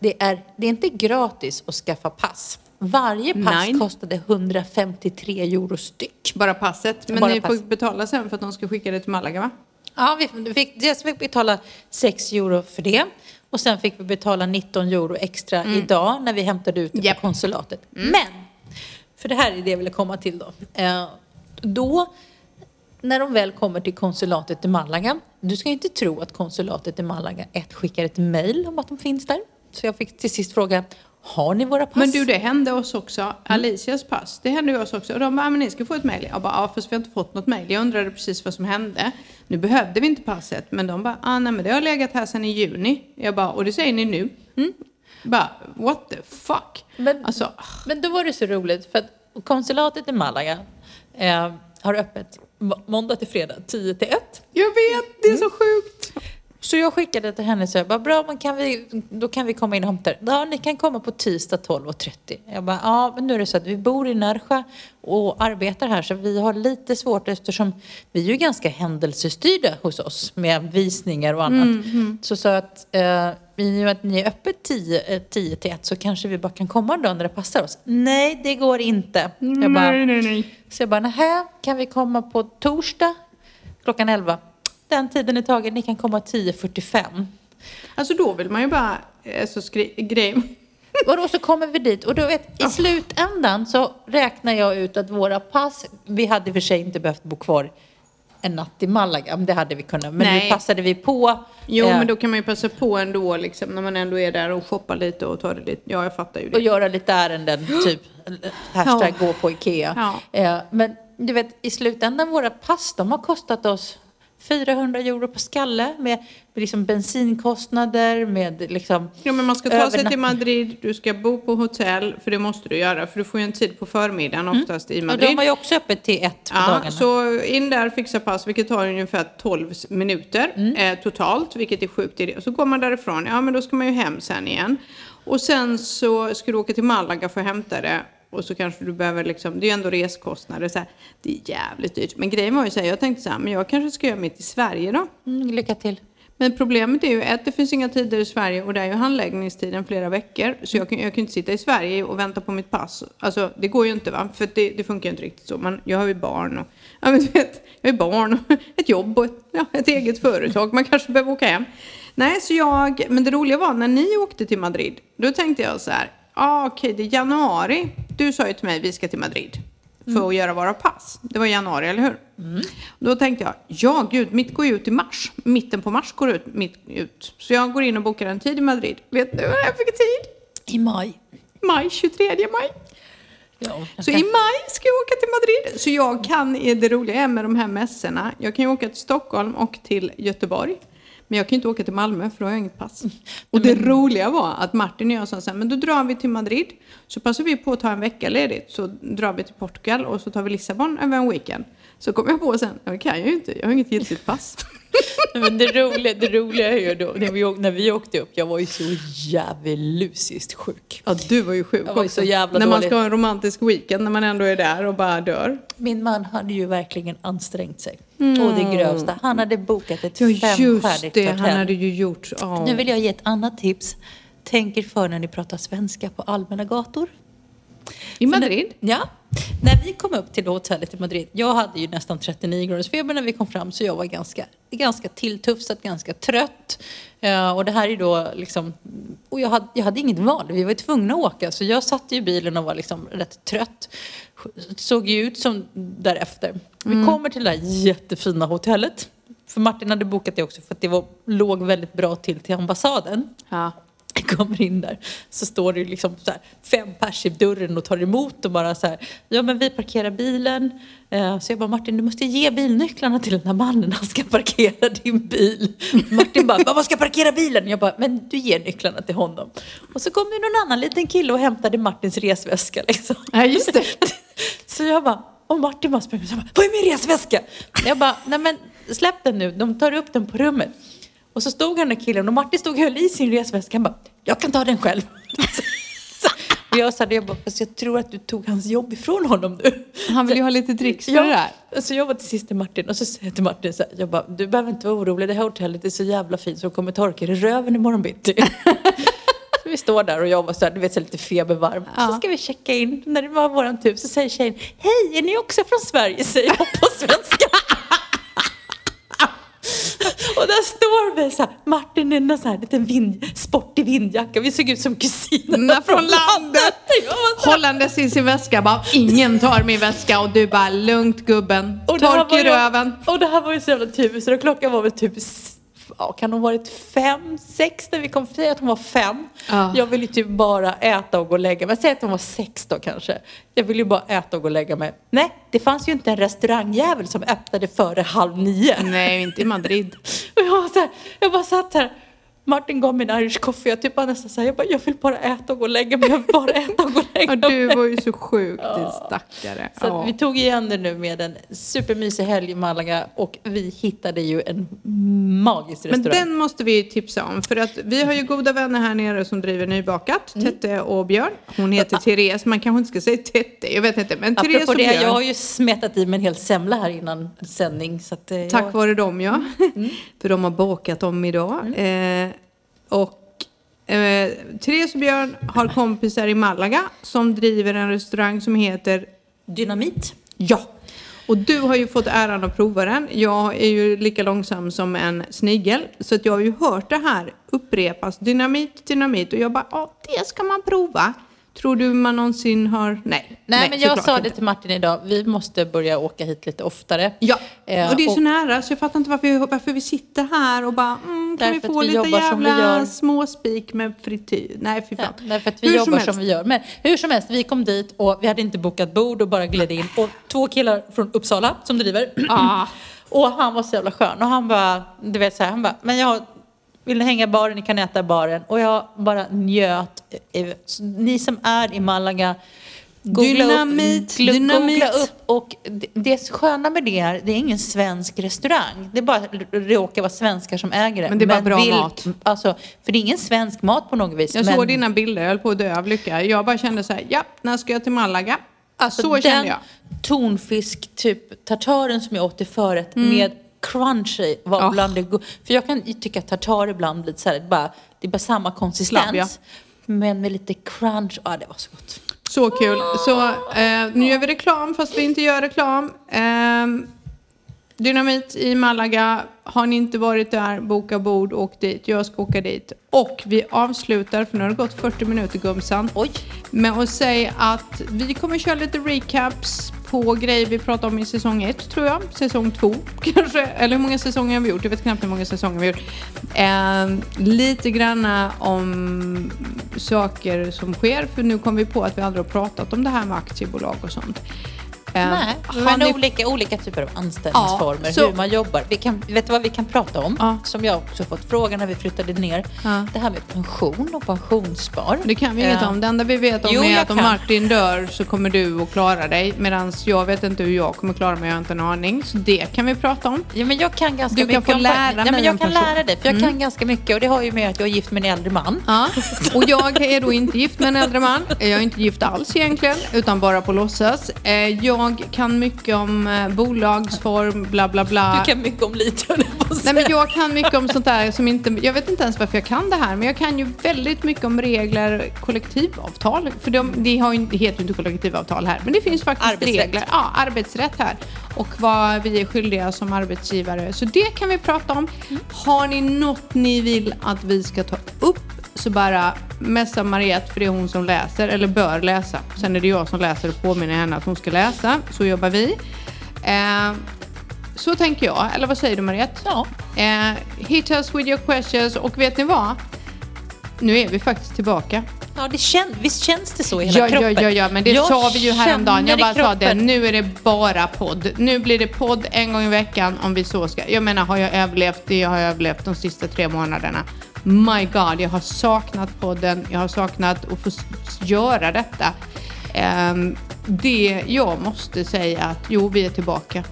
[SPEAKER 1] Det, är, det är inte gratis att skaffa pass. Varje pass
[SPEAKER 2] Nej.
[SPEAKER 1] kostade 153 euro styck.
[SPEAKER 2] Bara passet. Men
[SPEAKER 1] Bara
[SPEAKER 2] ni
[SPEAKER 1] pass.
[SPEAKER 2] får betala sen för att de ska skicka det till Malaga va?
[SPEAKER 1] Ja, vi fick, dels fick vi betala 6 euro för det. Och sen fick vi betala 19 euro extra idag när vi hämtade ut det
[SPEAKER 2] Japp.
[SPEAKER 1] på konsulatet. Men, för det här är det jag ville komma till då. Eh, då, när de väl kommer till konsulatet i Malaga. Du ska ju inte tro att konsulatet i Malaga ett skickar ett mejl om att de finns där. Så jag fick till sist fråga, har ni våra pass?
[SPEAKER 2] Men du, det hände oss också. Alicias pass, det hände ju oss också. Och de bara, men ni ska få ett mejl. Jag bara, ja fast vi har inte fått något mejl. Jag undrade precis vad som hände. Nu behövde vi inte passet. Men de bara, ah, nej men det har legat här sedan i juni. Jag bara, och det säger ni nu? Bara, what the fuck?
[SPEAKER 1] Men-
[SPEAKER 2] Alltså, ah,
[SPEAKER 1] Men då var det så roligt för att konsulatet i Malaga eh, har öppet må- måndag till fredag 10 till 1.
[SPEAKER 2] jag vet, det är så sjukt.
[SPEAKER 1] Så jag skickade till henne så jag bara, bra men kan vi, då kan vi komma in och hämta. Ja, ni kan komma på tisdag 12.30. Jag bara, ja men nu är det så att vi bor i Närsjö och arbetar här så vi har lite svårt eftersom vi är ju ganska händelsestyrda hos oss med visningar och annat. Så sa jag att eh, i och med att ni är öppet 10, eh, 10 till 1 så kanske vi bara kan komma en dag när det passar oss. Nej, det går inte. Jag bara,
[SPEAKER 2] nej, nej, nej.
[SPEAKER 1] så jag bara, nähä, kan vi komma på torsdag klockan 11? Den tiden är tagen, ni kan komma 10.45.
[SPEAKER 2] Alltså då vill man ju bara, alltså skri- grej. <laughs>
[SPEAKER 1] Och då så kommer vi dit och då vet, i slutändan så räknar jag ut att våra pass, vi hade och för sig inte behövt bo kvar en natt i Malaga, men det hade vi kunnat. Men
[SPEAKER 2] Nej.
[SPEAKER 1] nu passade vi på.
[SPEAKER 2] Jo,
[SPEAKER 1] eh,
[SPEAKER 2] men då kan man ju passa på ändå liksom när man ändå är där och shoppar lite och tar det lite. Ja, jag fattar ju
[SPEAKER 1] och
[SPEAKER 2] det.
[SPEAKER 1] göra lite ärenden, typ <gasps> hashtag gå på Ikea.
[SPEAKER 2] Ja.
[SPEAKER 1] Eh, men du vet, i slutändan våra pass, de har kostat oss 400 euro på skalle med, med liksom bensinkostnader, med liksom
[SPEAKER 2] Ja, men man ska ta sig till Madrid, du ska bo på hotell, för det måste du göra, för du får ju en tid på förmiddagen oftast i
[SPEAKER 1] Och
[SPEAKER 2] Madrid.
[SPEAKER 1] de var ju också öppet till ett på
[SPEAKER 2] Ja,
[SPEAKER 1] dagarna.
[SPEAKER 2] så in där, fixa pass, vilket tar ungefär 12 minuter
[SPEAKER 1] Mm.
[SPEAKER 2] eh, totalt, vilket är sjukt i. Och så går man därifrån, ja men då ska man ju hem sen igen. Och sen så ska du åka till Malaga för att hämta det. Och så kanske du behöver liksom, det är ju ändå reskostnader så här, Det är jävligt dyrt. Men grejen var ju så här, jag tänkte så här, men jag kanske ska göra mitt i Sverige då.
[SPEAKER 1] Mm, lycka till.
[SPEAKER 2] Men problemet är ju att det finns inga tider i Sverige och där är ju handläggningstiden flera veckor. Så jag kan, jag kan inte sitta i Sverige och vänta på mitt pass. Alltså det går ju inte va, för det, det funkar ju inte riktigt så. Man, jag har ju barn och, ja men du vet, jag har ju barn och <laughs> ett jobb och ett, ja, ett eget företag. Man kanske behöver åka hem. Nej, så jag, men det roliga var när ni åkte till Madrid, då tänkte jag så här, ja ah, okej det är januari. Du sa ju till mig vi ska till Madrid för att göra våra pass. Det var i januari, eller hur? Då tänkte jag, ja gud, mitt går ju ut i mars. Mitten på mars går ut, mitt ut. Så jag går in och bokar en tid i Madrid. Vet du vad är för tid?
[SPEAKER 1] I maj.
[SPEAKER 2] Maj, 23 maj.
[SPEAKER 1] Ja,
[SPEAKER 2] Så i maj ska jag åka till Madrid. Så jag kan, det roliga är med de här mässorna, jag kan ju åka till Stockholm och till Göteborg. Men jag kan inte åka till Malmö för då har jag inget pass. Och det roliga var att Martin och jag sa så här, men då drar vi till Madrid. Så passar vi på att ta en vecka ledigt. Så drar vi till Portugal och så tar vi Lissabon över en weekend. Så kom jag på sen, det kan jag ju inte, jag har inget giltigt pass. <laughs>
[SPEAKER 1] Men det roliga, det roliga är ju då, när vi, när vi åkte upp, jag var ju så djävulusiskt sjuk.
[SPEAKER 2] Ja, du var ju sjuk
[SPEAKER 1] Jag var
[SPEAKER 2] också.
[SPEAKER 1] så jävla
[SPEAKER 2] När man
[SPEAKER 1] dålig.
[SPEAKER 2] ska ha en romantisk weekend när man ändå är där och bara dör.
[SPEAKER 1] Min man hade ju verkligen ansträngt sig. Och det grövsta. Han hade bokat ett
[SPEAKER 2] Mm. Ja, just
[SPEAKER 1] femstjärnigt
[SPEAKER 2] det,
[SPEAKER 1] hotell.
[SPEAKER 2] han hade ju gjort. Ja.
[SPEAKER 1] Nu vill jag ge ett annat tips. Tänk er för när ni pratar svenska på allmänna gator.
[SPEAKER 2] I Madrid?
[SPEAKER 1] Ja. När vi kom upp till hotellet i Madrid, jag hade ju nästan 39 graders feber när vi kom fram så jag var ganska, ganska tilltufsad, ganska trött. Eh, och det här är då liksom, och jag hade, jag hade inget val, vi var tvungna att åka så jag satt i bilen och var liksom rätt trött. Såg ju ut som därefter. Vi kommer till det där jättefina hotellet. För Martin hade bokat det också för att det var, låg väldigt bra till till ambassaden.
[SPEAKER 2] Ja. <laughs>
[SPEAKER 1] Kommer in där så står det liksom så här fem pers i dörren och tar emot och bara så här, ja men vi parkerar bilen. Eh, Så jag bara, Martin du måste ge bilnycklarna till den här mannen, han ska parkera din bil. <laughs> Martin bara, vad ska jag parkera bilen? Jag bara, men du ger nycklarna till honom. Och så kom det någon annan liten kille och hämtade Martins resväska liksom.
[SPEAKER 2] ja, just det. <laughs>
[SPEAKER 1] Så jag bara, och Martin bara sprang ut och bara, vad är min resväska? Jag bara, nej men släpp den nu, de tar upp den på rummet. Och så stod han där killen och Martin stod och höll i sin resväska. Han bara, jag kan ta den själv. <laughs> Och jag sa det, jag bara, fast jag tror att du tog hans jobb ifrån honom nu.
[SPEAKER 2] Han vill ju ha lite dricks för det där.
[SPEAKER 1] Ja, så jag var till sist till Martin och så säger jag till Martin så här, jag bara, du behöver inte vara orolig, det här hotellet är så jävla fint så de kommer torka dig i röven imorgon bitti. <laughs> Så vi står där och jag var så här, du vet så lite febervarm. Så
[SPEAKER 2] Ja.
[SPEAKER 1] ska vi checka in. När det var våran tur så säger tjejen, hej är ni också från Sverige? Säger hon på svenska. Och där står vi så här, Martin i en så här liten vind, sportig vindjacka. Vi såg ut som kusinerna
[SPEAKER 2] från landet. Hållandes i sin väska bara, ingen tar min väska och du bara, lugnt gubben,
[SPEAKER 1] Och
[SPEAKER 2] tork i röven.
[SPEAKER 1] Och det här var ju så jävla typiskt. Så klockan var väl typ, ja, kan hon varit fem, sex när vi kom? Säg att hon var fem.
[SPEAKER 2] Ja.
[SPEAKER 1] Jag ville ju typ bara äta och gå och lägga mig. Säg att hon var sex då kanske. Jag ville ju bara äta och gå och lägga mig. Nej, det fanns ju inte en restaurangjävel som öppnade före halv nio.
[SPEAKER 2] Nej, inte i Madrid.
[SPEAKER 1] Och <laughs> jag, var så här, jag bara satt här. Martin gav mig en Irish coffee. Jag typ bara nästan så här, jag, bara, jag vill bara äta och gå och lägga mig. Jag vill bara äta och gå och lägga
[SPEAKER 2] Ja,
[SPEAKER 1] mig.
[SPEAKER 2] du var ju så sjuk din stackare.
[SPEAKER 1] Så
[SPEAKER 2] Ja.
[SPEAKER 1] vi tog igen det nu med en supermysig helg i Malaga och vi hittade ju en magisk
[SPEAKER 2] Men
[SPEAKER 1] restaurang.
[SPEAKER 2] den måste vi tipsa om. För att vi har ju goda vänner här nere som driver Nybakat.
[SPEAKER 1] Mm.
[SPEAKER 2] Tette och Björn. Hon heter Therese. Man kanske inte ska säga Tette. Jag vet inte. Men Therese
[SPEAKER 1] Apropå
[SPEAKER 2] och
[SPEAKER 1] det,
[SPEAKER 2] Björn.
[SPEAKER 1] jag har ju smetat i mig en hel semla här innan sändning. Så att, eh,
[SPEAKER 2] Tack
[SPEAKER 1] jag,
[SPEAKER 2] vare dem ja.
[SPEAKER 1] Mm. <laughs>
[SPEAKER 2] För de har bakat dem idag. Eh, och eh, Therese och Björn har kompisar i Malaga som driver en restaurang som heter
[SPEAKER 1] Dynamit.
[SPEAKER 2] Ja. Och du har ju fått äran att prova den. Jag är ju lika långsam som en snigel. Så att jag har ju hört det här upprepas. Dynamit, dynamit. Och jag bara, ja det ska man prova. Tror du man någonsin har... Nej.
[SPEAKER 1] Nej, men jag sa
[SPEAKER 2] inte.
[SPEAKER 1] det till Martin idag. Vi måste börja åka hit lite oftare.
[SPEAKER 2] Ja,
[SPEAKER 1] Eh,
[SPEAKER 2] och det är så
[SPEAKER 1] och-
[SPEAKER 2] nära så jag fattar inte varför vi, varför vi sitter här och bara mm, kan vi få
[SPEAKER 1] vi
[SPEAKER 2] lite
[SPEAKER 1] som
[SPEAKER 2] jävla småspik med frityr? Nej, fy
[SPEAKER 1] Ja,
[SPEAKER 2] fan.
[SPEAKER 1] därför att vi
[SPEAKER 2] Hur
[SPEAKER 1] jobbar som,
[SPEAKER 2] helst.
[SPEAKER 1] vi gör. Men hur som helst, vi kom dit och vi hade inte bokat bord och bara gled in. Och två killar från Uppsala som driver.
[SPEAKER 2] Ah. <clears throat>
[SPEAKER 1] Och han var så jävla skön. Och han bara, du vet så här, han bara, men jag vill ni hänga i baren, ni kan äta i baren. Och jag bara njöt. Ni som är i Malaga, googla
[SPEAKER 2] Dynamit,
[SPEAKER 1] upp, gl-
[SPEAKER 2] dynamit.
[SPEAKER 1] googla upp. Och det, det sköna med det är, det är ingen svensk restaurang. Det är bara råkar vara svenskar som äger det.
[SPEAKER 2] Men det är bara bra mat.
[SPEAKER 1] Alltså, för det är ingen svensk mat på något vis.
[SPEAKER 2] Jag
[SPEAKER 1] men,
[SPEAKER 2] såg dina bilder, jag höll på att dö av lycka. Jag bara kände så här, ja, när ska jag till Malaga?
[SPEAKER 1] Alltså
[SPEAKER 2] så
[SPEAKER 1] den
[SPEAKER 2] kände jag.
[SPEAKER 1] tonfisk, typ tartaren som jag åt till förrätt med crunch i var.
[SPEAKER 2] Oh.
[SPEAKER 1] bland det För jag kan tycka att tartar ibland blir så här, bara, det är bara samma konsistens.
[SPEAKER 2] Slabb, ja.
[SPEAKER 1] Men med lite crunch, ja det var så gott.
[SPEAKER 2] Så kul. Så eh, nu gör vi reklam fast vi inte gör reklam. Eh, Dynamit i Malaga. Har ni inte varit där, boka bord, åk dit. Jag ska åka dit. Och vi avslutar, för nu har det gått 40 minuter gumsan.
[SPEAKER 1] Oj!
[SPEAKER 2] Med att säga att vi kommer köra lite recaps på grejer vi pratade om i säsong 1 tror jag. Säsong 2 <laughs> kanske. Eller hur många säsonger har vi gjort? Jag vet knappt hur många säsonger vi har gjort. Eh, lite granna om saker som sker. För nu kom vi på att vi aldrig har pratat om det här med aktiebolag och sånt. Eh,
[SPEAKER 1] Nej,
[SPEAKER 2] har
[SPEAKER 1] men
[SPEAKER 2] ni-
[SPEAKER 1] olika, olika typer av anställningsformer,
[SPEAKER 2] Ja, så-
[SPEAKER 1] hur man jobbar. Vi kan, vet du vad vi kan prata om?
[SPEAKER 2] Ja.
[SPEAKER 1] Som jag också fått fråga när vi flyttade ner.
[SPEAKER 2] Ja.
[SPEAKER 1] Det här med pension och pensionsspar.
[SPEAKER 2] Det kan vi inget
[SPEAKER 1] Eh,
[SPEAKER 2] om. Det enda vi vet om
[SPEAKER 1] Jo,
[SPEAKER 2] är
[SPEAKER 1] jag
[SPEAKER 2] att om
[SPEAKER 1] kan.
[SPEAKER 2] Martin dör så kommer du att klara dig. Medan jag vet inte hur jag kommer klara mig, jag har inte en aning. Så det kan vi prata om.
[SPEAKER 1] Ja, men jag kan ganska
[SPEAKER 2] Du kan
[SPEAKER 1] mycket
[SPEAKER 2] få
[SPEAKER 1] om
[SPEAKER 2] lära
[SPEAKER 1] ja, men
[SPEAKER 2] mig
[SPEAKER 1] Jag kan
[SPEAKER 2] person.
[SPEAKER 1] lära dig, för jag kan ganska mycket. Och det har ju med att jag är gift med en äldre man. <laughs>
[SPEAKER 2] Och jag är då inte gift med en äldre man. Jag är inte gift alls egentligen, utan bara på låtsas. Eh, Jag kan mycket om eh, bolagsform, bla bla bla.
[SPEAKER 1] Du kan mycket om lite, jag
[SPEAKER 2] Nej, men jag kan mycket om sånt där som inte... Jag vet inte ens varför jag kan det här, men jag kan ju väldigt mycket om regler, kollektivavtal. För de, de, har ju, det heter ju inte kollektivavtal här, men det finns faktiskt
[SPEAKER 1] Arbetsrätt.
[SPEAKER 2] regler. Ja, arbetsrätt här. Och vad vi är skyldiga som arbetsgivare. Så det kan vi prata om. Har ni något ni vill att vi ska ta upp så bara messa Mariette, för det är hon som läser, eller bör läsa. Sen är det jag som läser och påminner henne att hon ska läsa. Så jobbar vi. Eh, så tänker jag. Eller vad säger du Mariette?
[SPEAKER 1] Ja.
[SPEAKER 2] Eh, hit us with your questions och vet ni vad? Nu är vi faktiskt tillbaka.
[SPEAKER 1] Ja, det kän, visst känns det så i hela
[SPEAKER 2] Ja, ja,
[SPEAKER 1] kroppen?
[SPEAKER 2] ja, ja, men det
[SPEAKER 1] Jag
[SPEAKER 2] sa vi ju häromdagen. Jag bara sa det, nu är det bara podd. Nu blir det podd en gång i veckan om vi så ska. Jag menar, har jag överlevt det jag har överlevt de sista tre månaderna? My God, jag har saknat podden. Jag har saknat att få göra detta. Ehm, det jag måste säga att jo, vi är tillbaka.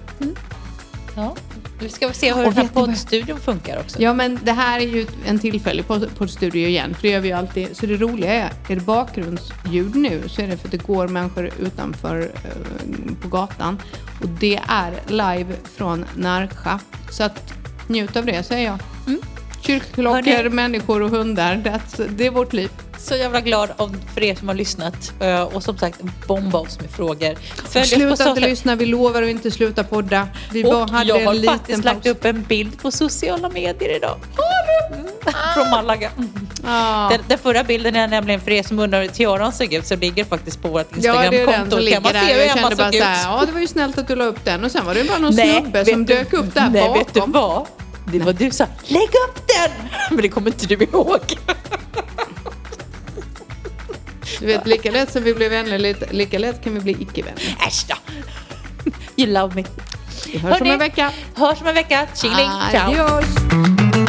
[SPEAKER 1] Ja. Nu ska vi se hur
[SPEAKER 2] Och
[SPEAKER 1] den här poddstudion funkar också.
[SPEAKER 2] Ja men det här är ju en tillfällig podd- poddstudio igen, för det gör vi ju alltid. Så det roliga är, är det bakgrundsljud nu så är det för att det går människor utanför eh, på gatan. Och det är live från Närsjö. Så att njut av det säger jag. Kyrkklockor,
[SPEAKER 1] Hörni-
[SPEAKER 2] människor och hundar, that's, det är vårt liv.
[SPEAKER 1] Så jävla glad om, för er som har lyssnat. Eh, Och som sagt, bomba oss med frågor. Följ oss på
[SPEAKER 2] Sluta inte lyssna, vi lovar att inte sluta podda. Vi bara
[SPEAKER 1] Och
[SPEAKER 2] hade
[SPEAKER 1] jag har
[SPEAKER 2] en liten
[SPEAKER 1] faktiskt lagt
[SPEAKER 2] paus.
[SPEAKER 1] upp en bild på sociala medier idag. Mm. Från Malaga.
[SPEAKER 2] Ja.
[SPEAKER 1] Den, den förra bilden är nämligen för er som undrar hur tiaran såg ut så ligger faktiskt på vårt
[SPEAKER 2] Ja,
[SPEAKER 1] Instagramkonto.
[SPEAKER 2] ligger
[SPEAKER 1] kan man se hur Emma
[SPEAKER 2] bara
[SPEAKER 1] såg ut.
[SPEAKER 2] såhär, ja det var ju snällt att du la upp den. Och sen var det bara någon
[SPEAKER 1] Nej,
[SPEAKER 2] snubbe som
[SPEAKER 1] du-
[SPEAKER 2] dök upp där
[SPEAKER 1] Nej,
[SPEAKER 2] bakom.
[SPEAKER 1] vet du vad? Det var du sa, lägg upp den! <laughs> Men det kommer inte du ihåg.
[SPEAKER 2] Du vet, lika lätt som vi blir vänner, lite- lika lätt kan vi bli icke-vänner.
[SPEAKER 1] Äsch då. You love me.
[SPEAKER 2] Vi hörs om
[SPEAKER 1] Hörni,
[SPEAKER 2] en vecka.
[SPEAKER 1] Hörs om en vecka. Tjingeling. Ciao.